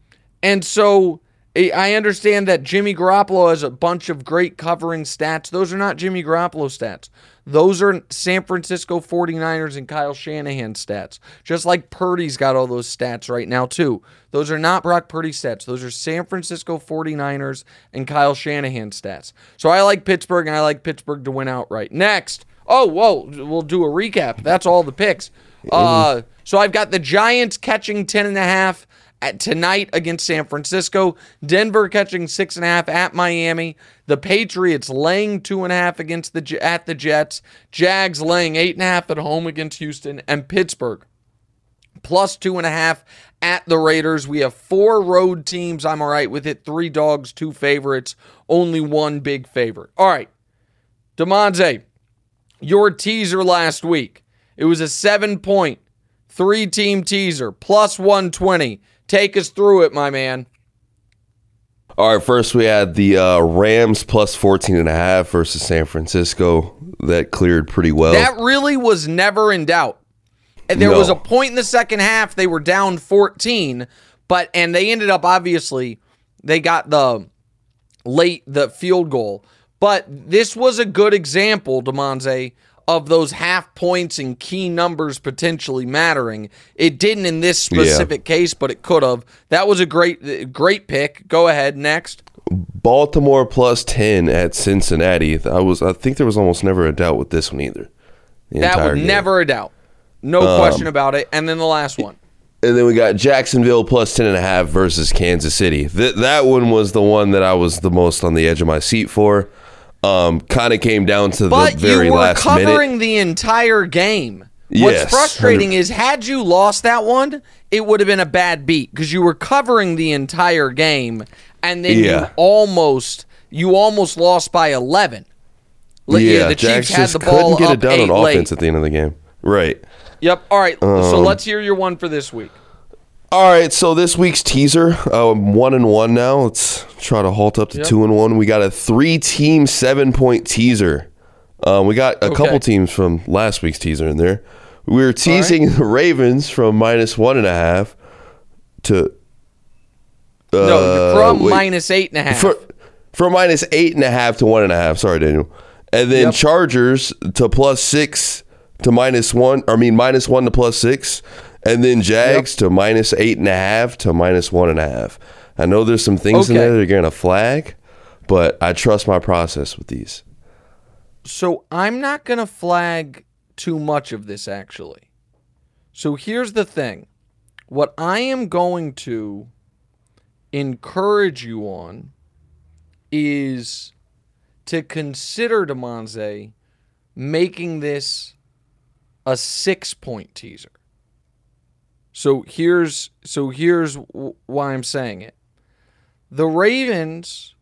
and so I understand that Jimmy Garoppolo has a bunch of great covering stats. Those are not Jimmy Garoppolo stats. Those are San Francisco 49ers and Kyle Shanahan stats. Just like Purdy's got all those stats right now, too. Those are not Brock Purdy stats. Those are San Francisco 49ers and Kyle Shanahan stats. So I like Pittsburgh and I like Pittsburgh to win outright. Next. Oh, whoa. We'll do a recap. That's all the picks. Uh, so I've got the Giants catching 10.5 at tonight against San Francisco. Denver catching six and a half at Miami. The Patriots laying two and a half against the at the Jets. Jags laying eight and a half at home against Houston and Pittsburgh plus two and a half at the Raiders. We have four road teams. I'm all right with it. Three dogs, two favorites, only one big favorite. All right, Damonza, your teaser last week. It was a seven point, three team teaser, plus 120. Take us through it, my man. All right, first we had the uh, Rams plus 14 and a half versus San Francisco. That cleared pretty well. That really was never in doubt. And there No. was a point in the second half they were down 14, but and they ended up obviously they got the late the field goal. But this was a good example, Damonza, of those half points and key numbers potentially mattering. It didn't in this specific case, but it could have. That was a great great pick. Go ahead next. Baltimore plus 10 at Cincinnati. I was I think there was almost never a doubt with this one either. That was game. Um, never a doubt. No question about it. And then the last one. And then we got Jacksonville plus 10 and a half versus Kansas City. Th- that one was the one that I was the most on the edge of my seat for. Um, kind of came down to But the very last minute. you were covering the entire game. What's Yes, frustrating 100 is had you lost that one, it would have been a bad beat because you were covering the entire game, and then you almost you almost lost by eleven. Like, yeah, the Jags Chiefs had the ball couldn't get it done on late. offense at the end of the game. Right. Yep. All right. so Um, let's hear your one for this week. All right, so this week's teaser, uh, one and one now. Let's try to halt up to Yep. two and one. We got a three-team, seven-point teaser. Um, we got a Okay. couple teams from last week's teaser in there. We were teasing the Ravens from minus one and a half to no, uh, from wait. minus eight and a half. for for minus eight and a half to one and a half. Sorry, Daniel. And then Yep. Chargers to plus six to minus one. I mean minus one to plus six, and then Jags to minus eight and a half to minus one and a half. I know there's some things in there that are going to flag, but I trust my process with these. So I'm not going to flag too much of this actually. So here's the thing. What I am going to encourage you on is to consider Damonza making this a six point teaser. So here's so here's w- why I'm saying it. The Ravens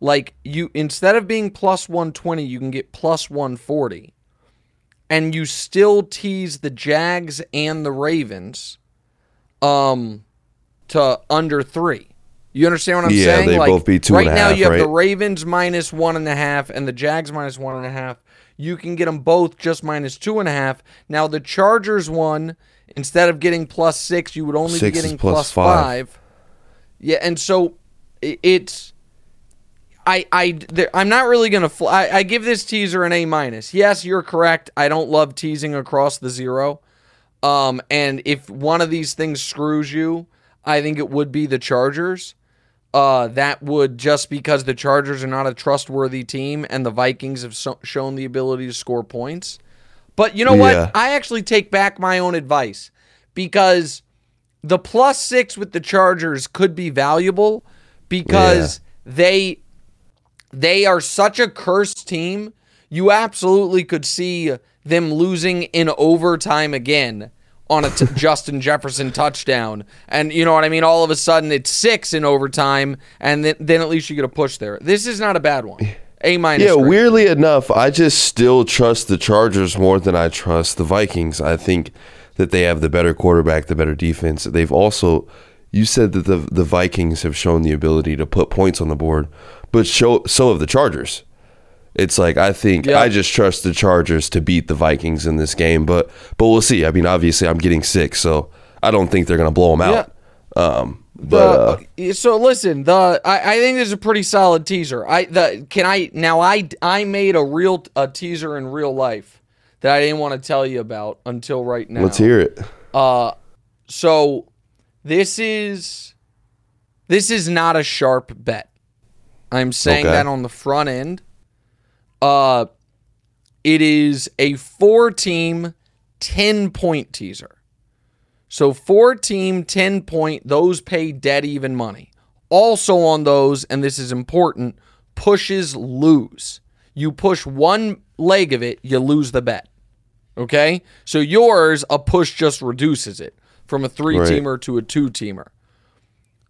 like you instead of being plus 120, you can get plus 140. And you still tease the Jags and the Ravens um to under 3. You understand what I'm Yeah, saying? they like both beat two right and a now, half, you have the? Ravens minus one and a half and the Jags minus one and a half. You can get them both just minus two and a half. Now the Chargers one, instead of getting plus six, you would only Six be getting plus plus five. five. Yeah, and so it's. I I there, I'm not really gonna. I, I give this teaser an A minus. Yes, you're correct. I don't love teasing across the zero. Um, and if one of these things screws you, I think it would be the Chargers. Uh, that would just because the Chargers are not a trustworthy team, and the Vikings have so- shown the ability to score points. But you know Yeah. what? I actually take back my own advice because the plus six with the Chargers could be valuable because they they are such a cursed team. You absolutely could see them losing in overtime again on a t- Justin Jefferson touchdown. And you know what I mean? All of a sudden it's six in overtime, and then, then at least you get a push there. This is not a bad one. A minus. Yeah, grade. weirdly enough, I just still trust the Chargers more than I trust the Vikings. I think that they have the better quarterback, the better defense. They've also you said that the the Vikings have shown the ability to put points on the board, but show so have the Chargers. It's like I think Yeah. I just trust the Chargers to beat the Vikings in this game, but but we'll see. I mean, obviously, I'm getting sick, so I don't think they're going to blow them out. Um, but uh, so listen, the I, I think this is a pretty solid teaser. I the can I now I I made a real a teaser in real life that I didn't want to tell you about until right now. let's hear it. Uh, so this is this is not a sharp bet. I'm saying Okay. that on the front end. Uh, it is a four team, 10 point teaser. So four team, 10 point, those pay dead even money. Also on those, and this is important, pushes lose. You push one leg of it, you lose the bet. Okay? So yours, a push just reduces it from a three teamer to a two teamer.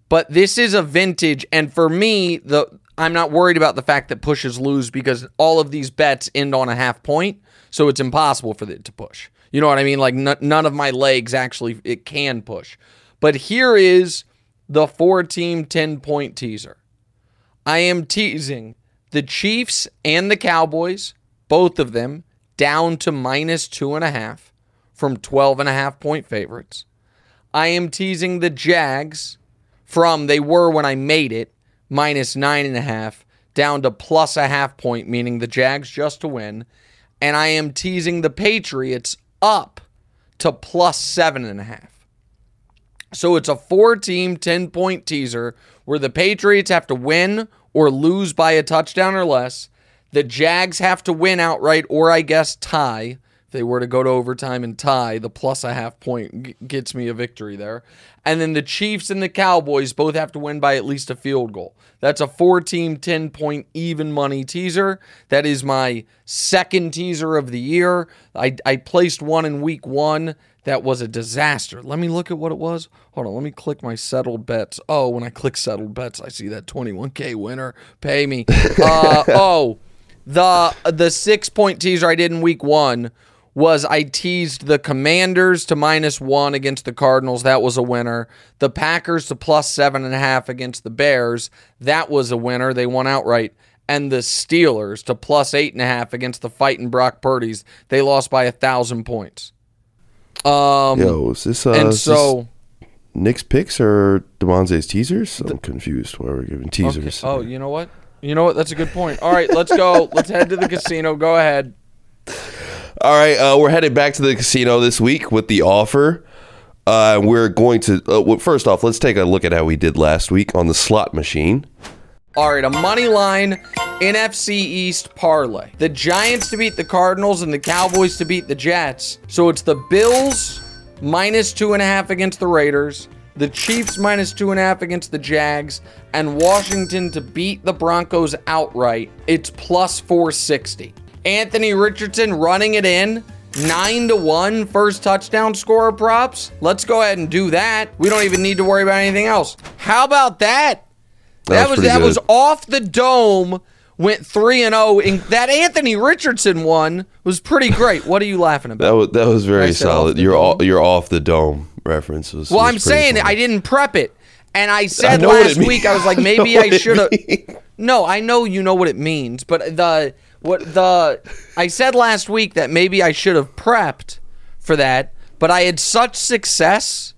But this is a vintage, and for me, the I'm not worried about the fact that pushes lose because all of these bets end on a half point, so it's impossible for it to push. You know what I mean? Like n- none of my legs actually it can push. But here is the four team 10 point teaser. I am teasing the Chiefs and the Cowboys, both of them, down to minus two and a half from 12 and a half point favorites. I am teasing the Jags from they were when I made it, minus nine and a half, down to plus a half point, meaning the Jags just to win. And I am teasing the Patriots up to plus seven and a half. So it's a four team, 10 point teaser where the Patriots have to win or lose by a touchdown or less. The Jags have to win outright or, I guess, tie. If they were to go to overtime and tie, the plus a half point g- gets me a victory there. And then the Chiefs and the Cowboys both have to win by at least a field goal. That's a four team, 10 point even money teaser. That is my second teaser of the year. I, I placed one in week one that was a disaster. Let me look at what it was. Hold on, let me click my settled bets. Oh, when I click settled bets, I see that 21k winner. Pay me. Uh, oh, the the six point teaser I did in week one was I teased the Commanders to minus one against the Cardinals. That was a winner. The Packers to plus seven and a half against the Bears. That was a winner. They won outright. And the Steelers to plus eight and a half against the fighting Brock Purdy's. They lost by a thousand points. Um, Yo, is this uh, and is this so Nick's picks or Damonza's teasers? I'm confused. Why we're giving teasers? Oh, you know what? You know what? That's a good point. All right, let's go. let's head to the casino. Go ahead. All right, uh, we're headed back to the casino this week with the offer. Uh, we're going to uh, well, first off, let's take a look at how we did last week on the slot machine. All right, a money line NFC East parlay. The Giants to beat the Cardinals and the Cowboys to beat the Jets. So it's the Bills minus two and a half against the Raiders, the Chiefs minus two and a half against the Jags, and Washington to beat the Broncos outright. It's plus 460. Anthony Richardson running it in. nine to one first touchdown scorer props. Let's go ahead and do that. We don't even need to worry about anything else. How about that? That, was was that good. was off the dome. Went three and zero. And that Anthony Richardson one was pretty great. What are you laughing about? That was that was very solid. You're all, you're off the dome reference. Was, Well, I'm saying funny. I didn't prep it. And I said what last week, I was like, maybe what I should have. No, I know you know what it means, but the what the I said last week that maybe I should have prepped for that, but I had such success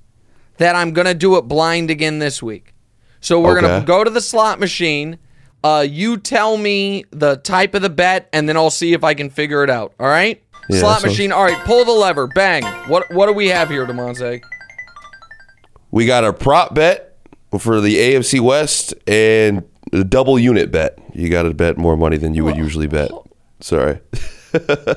that I'm gonna do it blind again this week. So we're gonna go to the slot machine. Uh, you tell me the type of the bet, and then I'll see if I can figure it out. All right? Yeah, slot sounds- machine. All right, pull the lever. Bang. What what do we have here, Damonza? We got a prop bet for the AFC West and a double unit bet. You got to bet more money than you would usually bet. Sorry.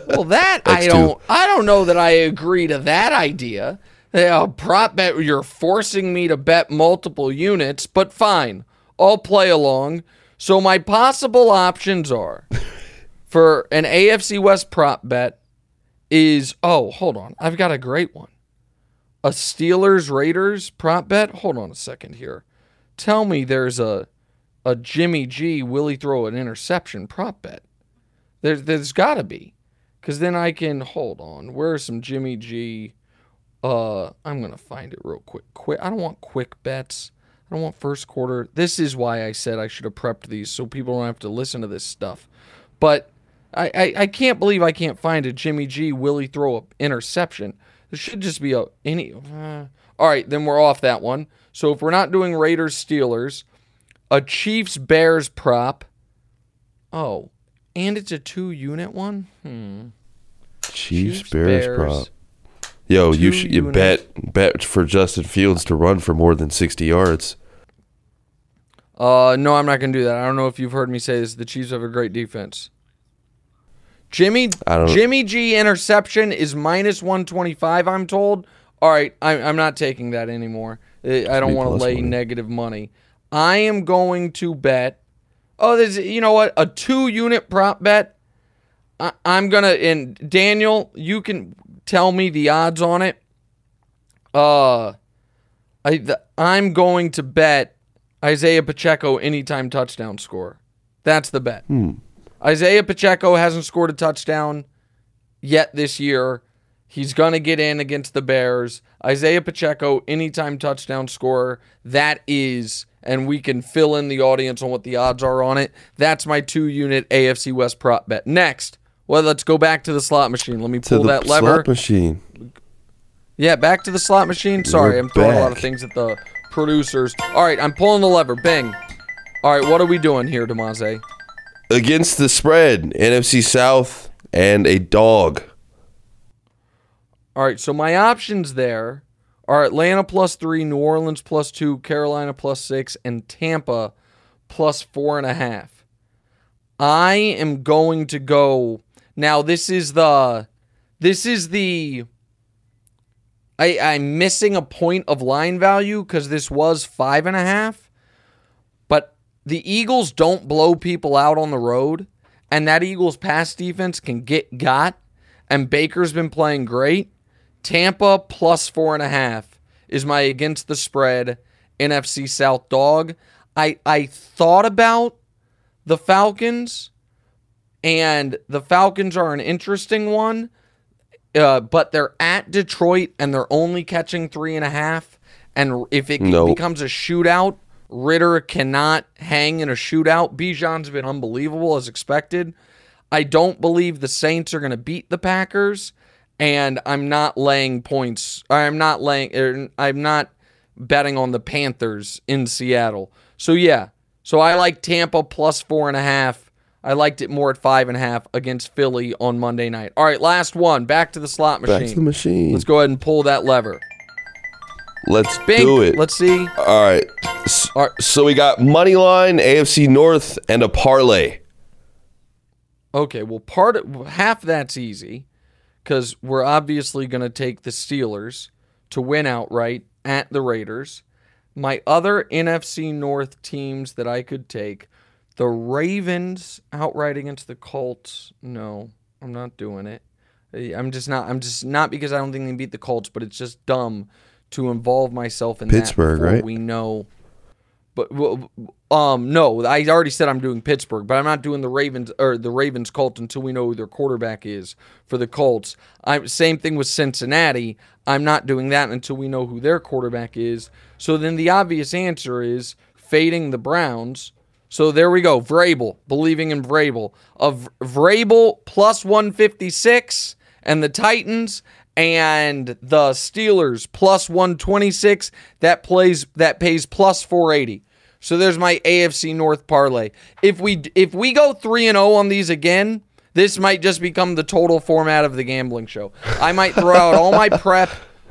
Well, that I don't. I don't know that I agree to that idea. Yeah, prop bet. You're forcing me to bet multiple units, but fine. I'll play along. So my possible options are for an AFC West prop bet is oh hold on I've got a great one. A Steelers Raiders prop bet. Hold on a second here. Tell me there's a a Jimmy G will he throw an interception prop bet. There's there's got to be, because then I can hold on. Where are some Jimmy G? Uh, I'm gonna find it real quick. Quick. I don't want quick bets. I don't want first quarter. This is why I said I should have prepped these so people don't have to listen to this stuff. But I I, I can't believe I can't find a Jimmy G. Will he throw a interception? There should just be a any. Uh, all right, then we're off that one. So if we're not doing Raiders Steelers, a Chiefs Bears prop. Oh, and it's a two unit one? Hmm. Chiefs, Chiefs, Bears, Bears. prop. Yo, you should you units. bet bet for Justin Fields to run for more than 60 yards. Uh no, I'm not gonna do that. I don't know if you've heard me say this. The Chiefs have a great defense. Jimmy Jimmy G interception is minus one twenty five, I'm told. All right, I'm, I'm not taking that anymore. I I don't want to lay money. negative money. I am going to bet. Oh, there's you know what? A two unit prop bet. I, I'm gonna and Daniel, you can tell me the odds on it. Uh, I the, I'm going to bet Isaiah Pacheco anytime touchdown score. That's the bet. Isaiah Pacheco hasn't scored a touchdown yet this year. He's going to get in against the Bears. Isaiah Pacheco, anytime touchdown scorer. That is, and we can fill in the audience on what the odds are on it. That's my two unit AFC West prop bet. Next, well, let's go back to the slot machine. Let me To pull that lever. slot machine. Yeah, back to the slot machine. Sorry, We're I'm throwing a lot of things at the producers. All right, I'm pulling the lever. Bing. All right, what are we doing here, Damonza? Against the spread, NFC South and a dog. All right, so my options there are Atlanta plus three, New Orleans plus two, Carolina plus six, and Tampa plus four and a half. I am going to go now. This is the this is the I, I'm missing a point of line value because this was five and a half. But the Eagles don't blow people out on the road, and that Eagles pass defense can get got. And Baker's been playing great. Tampa plus four and a half is my against the spread NFC South dog. I I thought about the Falcons, and the Falcons are an interesting one. Uh, but they're at Detroit and they're only catching three and a half. And if it Nope. becomes a shootout, Ridder cannot hang in a shootout. Bijan's been unbelievable as expected. I don't believe the Saints are going to beat the Packers, and I'm not laying points. I'm not laying. er, I'm not betting on the Panthers in Seattle. So yeah, so I like Tampa plus four and a half. I liked it more at five and a half against Philly on Monday night. All right, last one. Back to the slot machine. Back to the machine. Let's go ahead and pull that lever. Let's Bink. do it. Let's see. All right. S- All right. So we got money line, AFC North, and a parlay. Okay, well, part of, half that's easy because we're obviously going to take the Steelers to win outright at the Raiders. My other NFC North teams that I could take, the Ravens outright against the Colts. No, I'm not doing it. I'm just not. I'm just not because I don't think they beat the Colts, but it's just dumb to involve myself in Pittsburgh, right? We know, but um, no, I already said I'm doing Pittsburgh, but I'm not doing the Ravens or the Ravens Colts until we know who their quarterback is for the Colts. I same thing with Cincinnati. I'm not doing that until we know who their quarterback is. So then the obvious answer is fading the Browns. So there we go. Vrabel, believing in Vrabel. Of Vrabel plus 156 and the Titans and the Steelers plus 126. That plays that pays plus 480. So there's my AFC North parlay. If we if we go 3 and 0 on these again, this might just become the total format of the gambling show. I might throw out all my prep,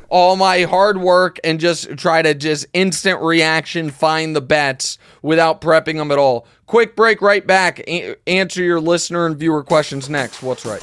all my hard work, and just try to just instant reaction find the bets without prepping them at all. Quick break, right back. A- answer your listener and viewer questions next. What's right?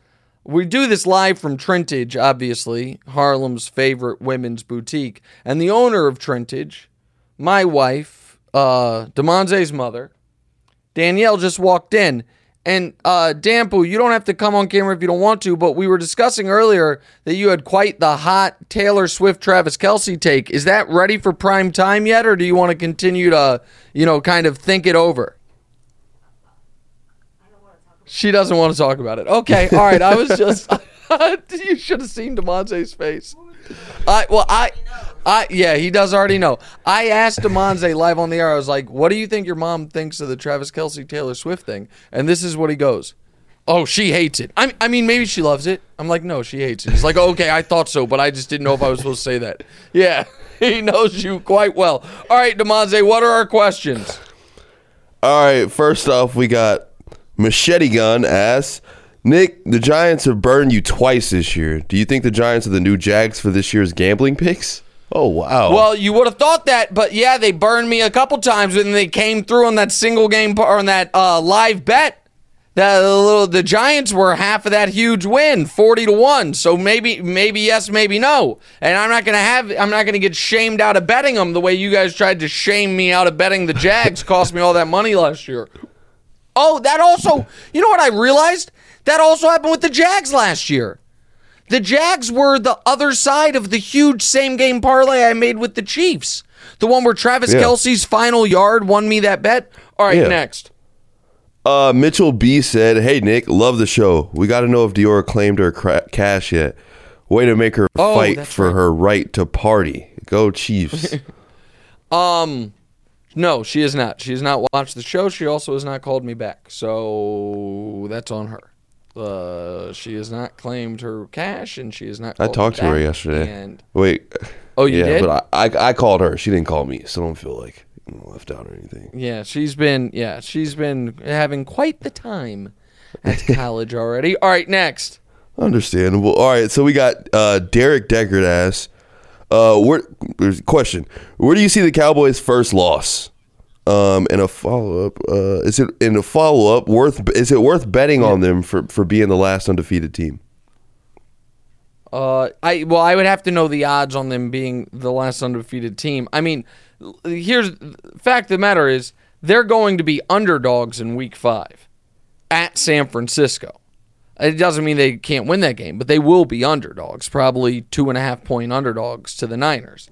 we do this live from Trentage, obviously, Harlem's favorite women's boutique. And the owner of Trentage, my wife, uh, Damonza's mother, Danielle just walked in. And uh, Dampu, you don't have to come on camera if you don't want to, but we were discussing earlier that you had quite the hot Taylor Swift Travis Kelce take. Is that ready for prime time yet, or do you want to continue to, you know, kind of think it over? She doesn't want to talk about it. Okay, all right. I was just. you should have seen Damonza's face. I well, I, I yeah, he does already know. I asked Damonza live on the air. I was like, "What do you think your mom thinks of the Travis Kelce Taylor Swift thing?" And this is what he goes. Oh, she hates it. I, I mean, maybe she loves it. I'm like, no, she hates it. He's like, okay, I thought so, but I just didn't know if I was supposed to say that. Yeah, he knows you quite well. All right, Damonza, what are our questions? All right, first off, we got Machete Gun asks Nick, the Giants have burned you twice this year. Do you think the Giants are the new Jags for this year's gambling picks? Oh wow. Well, you would have thought that, but yeah, they burned me a couple times when they came through on that single game par- on that uh, live bet. The little the Giants were half of that huge win, forty to one. So maybe maybe yes, maybe no. And I'm not gonna have I'm not gonna get shamed out of betting them the way you guys tried to shame me out of betting the Jags. cost me all that money last year. Oh, that also you know what I realized? That also happened with the Jags last year. The Jags were the other side of the huge same game parlay I made with the Chiefs. The one where Travis Yeah. Kelce's final yard won me that bet. All right, Yeah. next. Uh, Mitchell B said, "Hey Nick, love the show. We got to know if Dior claimed her cra- cash yet. Way to make her Oh, fight for right. her right to party. Go Chiefs." Um, no, she is not. She has not watched the show. She also has not called me back. So that's on her. Uh, she has not claimed her cash, and she has not. I talked to her yesterday. And Wait. Oh, you yeah, did? but I, I I called her. She didn't call me, so I don't feel like I'm left out or anything. yeah, she's been yeah she's been having quite the time at college already. All right, next. Understandable. All right, so we got uh, Derek Deckard asks, uh, where, question. Where do you see the Cowboys' first loss? Um, and a follow up. Uh, is it in a follow up worth? Is it worth betting on them for for being the last undefeated team? Uh, I well, I would have to know the odds on them being the last undefeated team. I mean, here's fact of the matter is they're going to be underdogs in Week Five at San Francisco. It doesn't mean they can't win that game, but they will be underdogs, probably two and a half point underdogs to the Niners.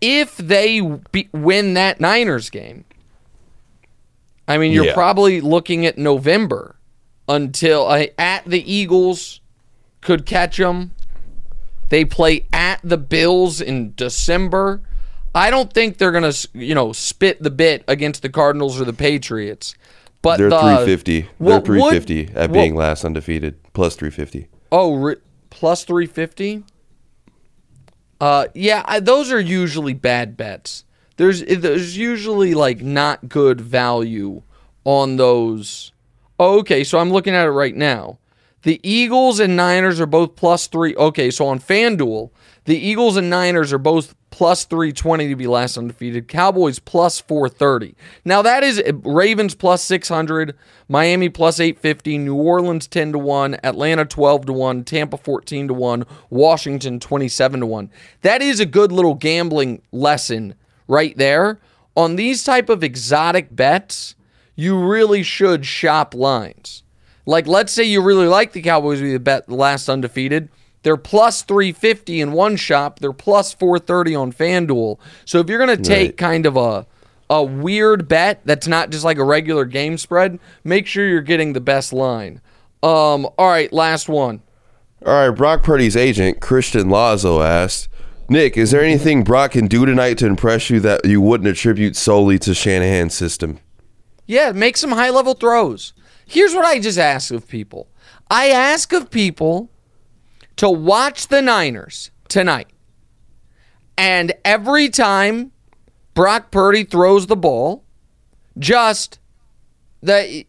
If they be, win that Niners game, I mean, you're Yeah. probably looking at November until uh, at the Eagles could catch them. They play at the Bills in December. I don't think they're gonna, you know, spit the bit against the Cardinals or the Patriots. But They're the, 350. They're what would- 350 at what- being last undefeated. Plus 350. Oh, re- plus 350? Uh yeah, I, those are usually bad bets. There's there's usually like not good value on those. Oh, okay, so I'm looking at it right now. The Eagles and Niners are both plus 3. Okay, so on FanDuel, the Eagles and Niners are both plus 320 to be last undefeated. Cowboys plus 430. Now that is uh, Ravens plus 600, Miami plus 850, New Orleans 10 to 1, Atlanta 12 to 1, Tampa 14 to 1, Washington 27 to 1. That is a good little gambling lesson right there. On these type of exotic bets, you really should shop lines. Like, let's say you really like the Cowboys to be the bet last undefeated. They're plus 350 in one shop. They're plus 430 on FanDuel. So if you're going to take Right. kind of a a weird bet that's not just like a regular game spread, make sure you're getting the best line. Um, all right, last one. All right, Brock Purdy's agent, Christian Lazo, asked Nick, is there anything Brock can do tonight to impress you that you wouldn't attribute solely to Shanahan's system? Yeah, make some high level throws. Here's what I just ask of people I ask of people to watch the Niners tonight, and every time Brock Purdy throws the ball, just the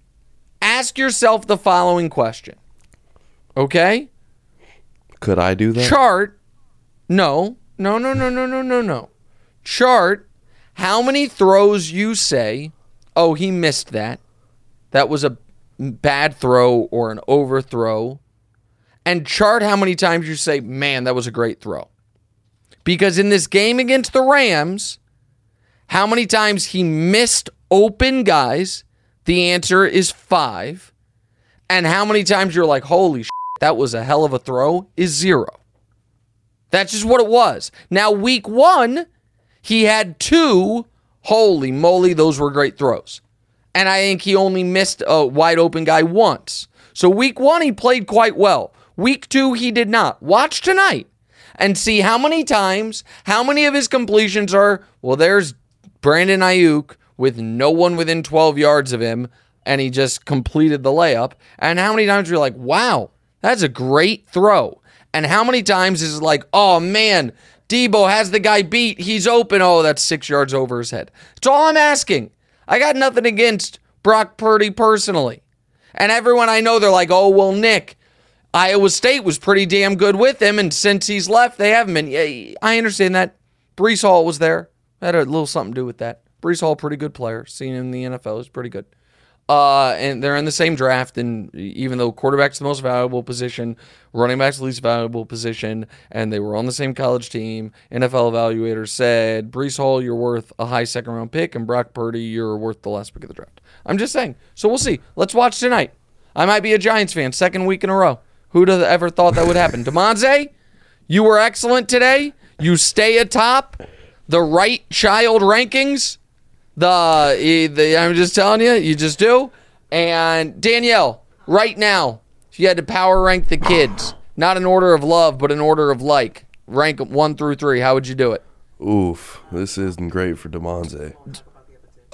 ask yourself the following question. Okay? Could I do that? Chart. No. No, no, no, no, no, no, no. Chart how many throws you say, "Oh, he missed that. That was a bad throw or an overthrow." And chart how many times you say man that was a great throw because in this game against the rams how many times he missed open guys the answer is five and how many times you're like holy shit, that was a hell of a throw is zero that's just what it was. Now, week one, he had two. Holy moly, those were great throws. And I think he only missed a wide open guy once. So, week one, he played quite well. Week two, he did not. Watch tonight and see how many times, how many of his completions are, well, there's Brandon Aiyuk with no one within 12 yards of him, and he just completed the layup. And how many times you're like, wow, that's a great throw. And how many times is like, oh man, Deebo has the guy beat. He's open. Oh, that's six yards over his head. That's all I'm asking. I got nothing against Brock Purdy personally. And everyone I know, they're like, oh, well, Nick, Iowa State was pretty damn good with him. And since he's left, they haven't been. Yeah, I understand that. Breece Hall was there. Had a little something to do with that. Breece Hall, pretty good player. Seen him in the NFL, is pretty good. Uh, and they're in the same draft, and even though quarterback's the most valuable position, running back's the least valuable position, and they were on the same college team, NFL evaluators said, Breece Hall, you're worth a high second round pick, and Brock Purdy, you're worth the last pick of the draft. I'm just saying. So we'll see. Let's watch tonight. I might be a Giants fan, second week in a row. Who'd have ever thought that would happen? Damonza, you were excellent today. You stay atop the right child rankings. The, eh, the I'm just telling you, you just do. And Danielle, right now, if you had to power rank the kids, not in order of love, but in order of like, rank 'em one through three. How would you do it? Oof, this isn't great for Damonza.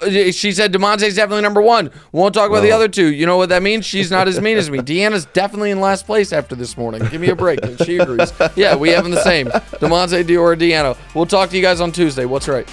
Uh, She said Damonza's definitely number one. Won't talk about the other two. You know what that means? She's not as mean as me. Deanna's definitely in last place after this morning. Give me a break. She agrees. Yeah, we have them the same. Demonte, Dior, Deanna. We'll talk to you guys on Tuesday. What's right?